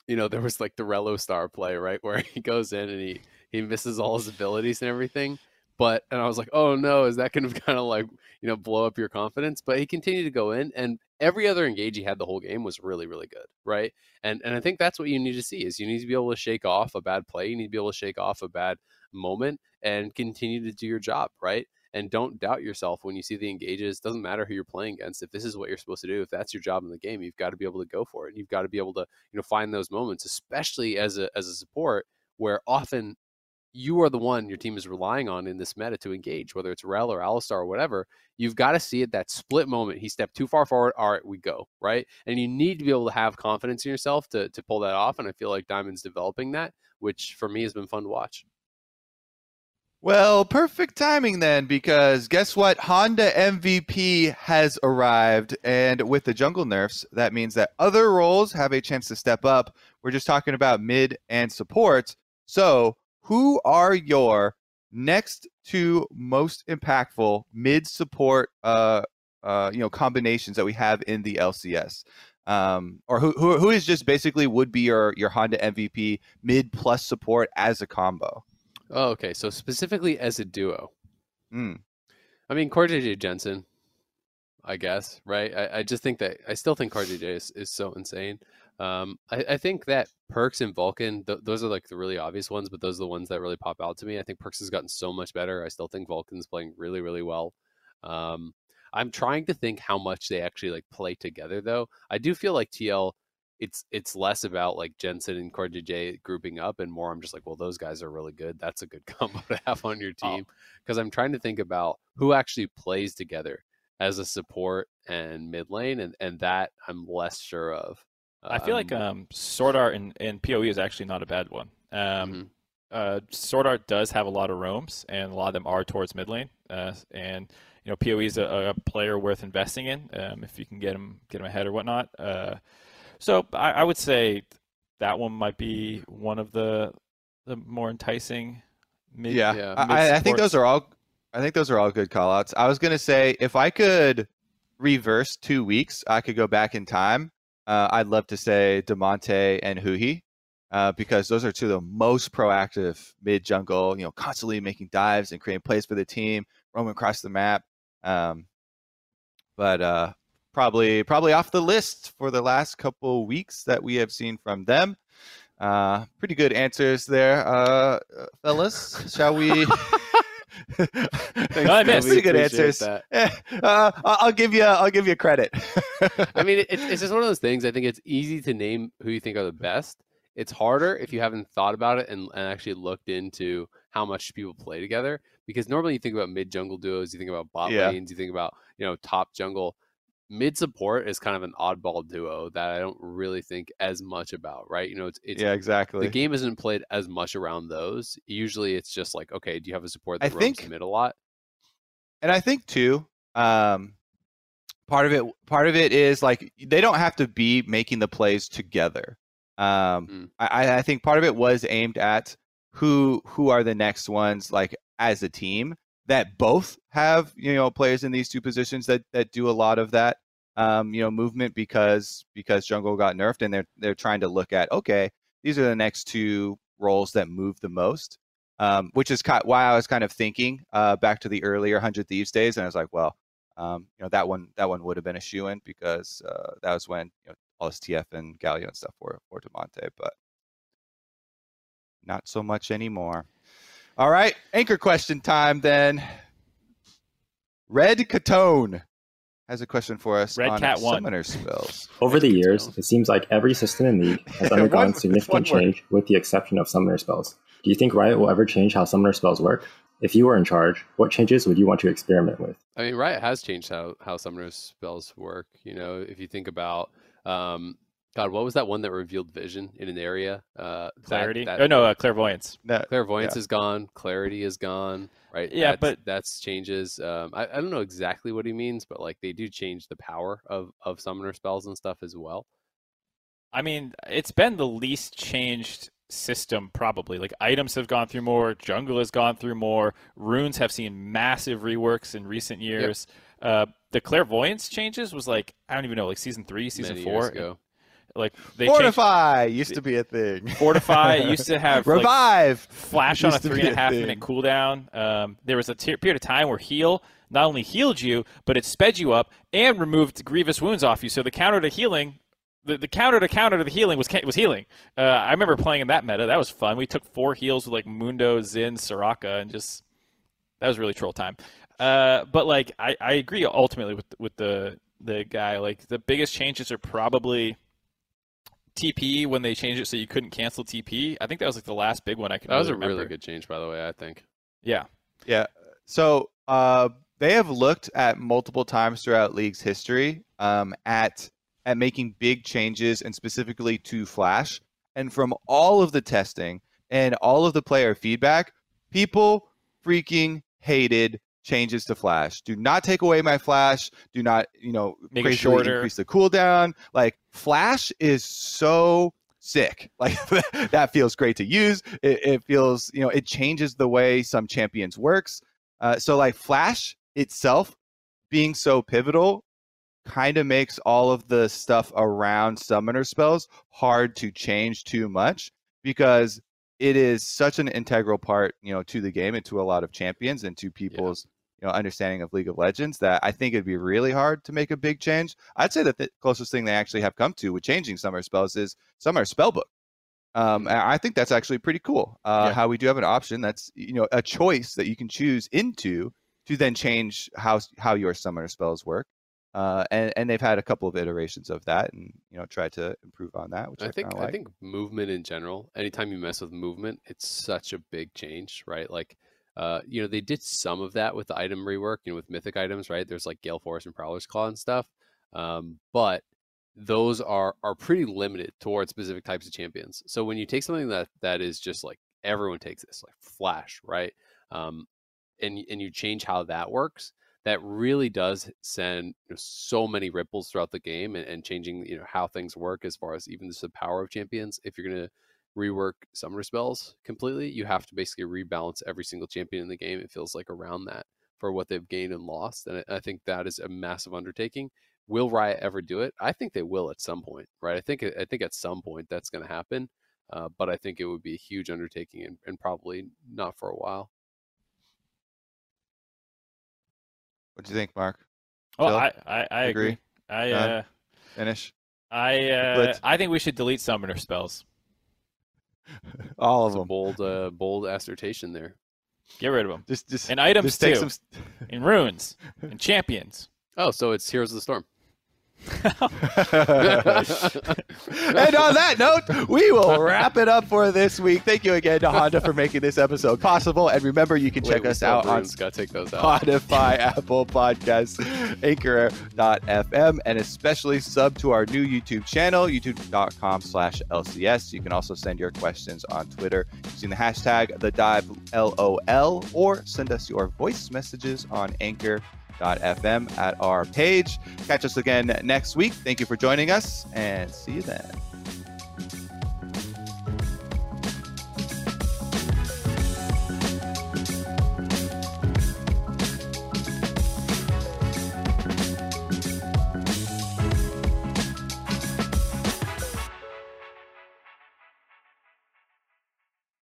you know, there was like the Relo Star play, right, where he goes in and he he misses all his abilities and everything. But and I was like, oh no, is that going to kind of like you know blow up your confidence? But he continued to go in, and every other engage he had the whole game was really really good, right? And and I think that's what you need to see is you need to be able to shake off a bad play, you need to be able to shake off a bad moment, and continue to do your job, right? And don't doubt yourself when you see the engages. Doesn't matter who you're playing against. If this is what you're supposed to do, if that's your job in the game, you've got to be able to go for it. You've got to be able to you know find those moments, especially as a as a support where often you are the one your team is relying on in this meta to engage, whether it's Rell or Alistar or whatever. You've got to see it that split moment. He stepped too far forward. All right, we go right, and you need to be able to have confidence in yourself to to pull that off. And I feel like Diamond's developing that, which for me has been fun to watch. Well, perfect timing then, because guess what? Honda MVP has arrived, and with the jungle nerfs, that means that other roles have a chance to step up. We're just talking about mid and support. So, who are your next two most impactful mid support, uh, uh, you know, combinations that we have in the LCS? Um, or who, who who is just basically would be your your Honda MVP mid plus support as a combo? Oh, okay. So specifically as a duo, Mm. I mean, CoreJJ Jensen, I guess, right? I, I just think that I still think CoreJJ is, is so insane. Um, I, I think that Perkz and Vulcan, th- those are like the really obvious ones, but those are the ones that really pop out to me. I think Perkz has gotten so much better. I still think Vulcan's playing really, really well. Um, I'm trying to think how much they actually like play together, though. I do feel like TL, it's it's less about like Jensen and CoreJJ grouping up, and more I'm just like, well, those guys are really good. That's a good combo to have on your Oh. team. Because I'm trying to think about who actually plays together as a support and mid lane, and and that I'm less sure of. I feel like Um, um, SwordArt and, and PoE is actually not a bad one. Um, mhm. uh, SwordArt does have a lot of roams, and a lot of them are towards mid lane. Uh, and you know, PoE is a, a player worth investing in um, if you can get him get him ahead or whatnot. Uh, so I, I would say that one might be one of the the more enticing mid. Yeah, Yeah, I, I- I think those are all. I think those are all good callouts. I was gonna say if I could reverse two weeks, I could go back in time. Uh, I'd love to say Damonte and Huhi, uh, because those are two of the most proactive mid jungle. You know, constantly making dives and creating plays for the team, roaming across the map. Um, but uh, probably probably off the list for the last couple weeks that we have seen from them. Uh, pretty good answers there, uh, fellas. Shall we? No, I missed. Pretty good answers. Eh, uh, I'll I'll give you. I'll give you credit. I mean, it, it's just one of those things. I think it's easy to name who you think are the best. It's harder if you haven't thought about it and, and actually looked into how much people play together. Because normally you think about mid jungle duos, you think about bot Yeah. lanes, you think about you know top jungle. Mid support is kind of an oddball duo that I don't really think as much about. Right? You know, it's it's yeah, exactly. the game isn't played as much around those. Usually, it's just like, okay, do you have a support I that roams think- mid a lot? and I think too, um, part of it, part of it is like they don't have to be making the plays together. Um, Mm. I, I think part of it was aimed at who who are the next ones, like as a team that both have you know players in these two positions that that do a lot of that um, you know movement because because jungle got nerfed and they're they're trying to look at okay these are the next two roles that move the most um, which is ki- why I was kind of thinking uh, back to the earlier Hundred Thieves days, and I was like, well, um, you know, that one that one would have been a shoe in because uh, that was when you know all this TF and Galio and stuff were for Damonte, but not so much anymore. All right, anchor question time then. Red Catone has a question for us Red on Cat one. summoner spells. Over the Red years, it seems like every system in League has undergone One- significant one word. change with the exception of summoner spells. Do you think Riot will ever change how summoner spells work? If you were in charge, what changes would you want to experiment with? I mean, Riot has changed how how summoner spells work. You know, if you think about, um, God, what was that one that revealed vision in an area? Uh, Clarity. that- oh no, uh, clairvoyance. No, clairvoyance yeah. is gone. Clarity is gone. Right. Yeah, that's, but- that's changes. Um, I, I don't know exactly what he means, but like they do change the power of of summoner spells and stuff as well. I mean, it's been the least changed system probably. Like items have gone through more, jungle has gone through more, runes have seen massive reworks in recent years. Uh, the clairvoyance changes was like I don't even know, like season three, season many four. Like they changed Fortify used to be a thing. Fortify used to have like, Revive. flash on a three and a a minute cooldown. Um, there was a t- period of time where heal not only healed you, but it sped you up and removed grievous wounds off you. So the counter to healing, the, the counter to counter to the healing was was healing. Uh, I remember playing in that meta. That was fun. We took four heals with like Mundo, Zin, Soraka, and just that was really troll time. Uh, but like I, I agree ultimately with with the the guy. Like the biggest changes are probably. TP when they changed it so you couldn't cancel TP. I think that was like the last big one I can. That was a really really good change, by the way. I think. Yeah. Yeah. So uh, they have looked at multiple times throughout League's history um, at at making big changes and specifically to Flash. And from all of the testing and all of the player feedback, people freaking hated changes to Flash. Do not take away my Flash. Do not, you know, Make it crazily shorter. increase the cooldown. Like Flash is so sick. Like that feels great to use. It, it feels, you know, it changes the way some champions works. Uh, so like Flash itself being so pivotal kind of makes all of the stuff around summoner spells hard to change too much because it is such an integral part, you know, to the game and to a lot of champions and to people's know understanding of League of Legends that I think it'd be really hard to make a big change. I'd say that the closest thing they actually have come to with changing summoner spells is summoner spellbook. Um, and I think that's actually pretty cool. Uh. Yeah. How we do have an option that's you know a choice that you can choose into to then change how how your summoner spells work. Uh, and and they've had a couple of iterations of that, and you know tried to improve on that, which I, I think kinda I think movement in general. Anytime you mess with movement, it's such a big change, right? Like, uh, you know, they did some of that with the item rework, you know, with mythic items, right? There's like Gale Force and Prowler's Claw and stuff, um, but those are are pretty limited towards specific types of champions. So when you take something that that is just like everyone takes this, like Flash, right? Um, and and you change how that works, that really does send you know, so many ripples throughout the game and, and changing you know how things work as far as even just the power of champions. If you're gonna rework summoner spells completely, you have to basically rebalance every single champion in the game. It feels like around that for what they've gained and lost, and I, I think that is a massive undertaking. Will Riot ever do it? I think they will at some point, right? I think I think at some point that's going to happen, uh, but I think it would be a huge undertaking and, and probably not for a while. what do you think, Mark? Oh, Phil? I, I, I agree. Agree? I uh, Finish I uh, I think we should delete summoner spells. All of It's a them. bold uh, bold assertion there. Get rid of them. Just just And items just take too. some. st- And runes. and champions. Oh, so it's Heroes of the Storm. and on that note, we will wrap it up for this week. Thank you again to Honda for making this episode possible. And remember, you can check us out on take those out. Spotify, Apple Podcasts, Anchor.fm, and especially sub to our new YouTube channel, youtube.com slash LCS. You can also send your questions on Twitter using the hashtag the dive LOL or send us your voice messages on Anchor.fm at our page. Catch us again next week. Thank you for joining us and see you then.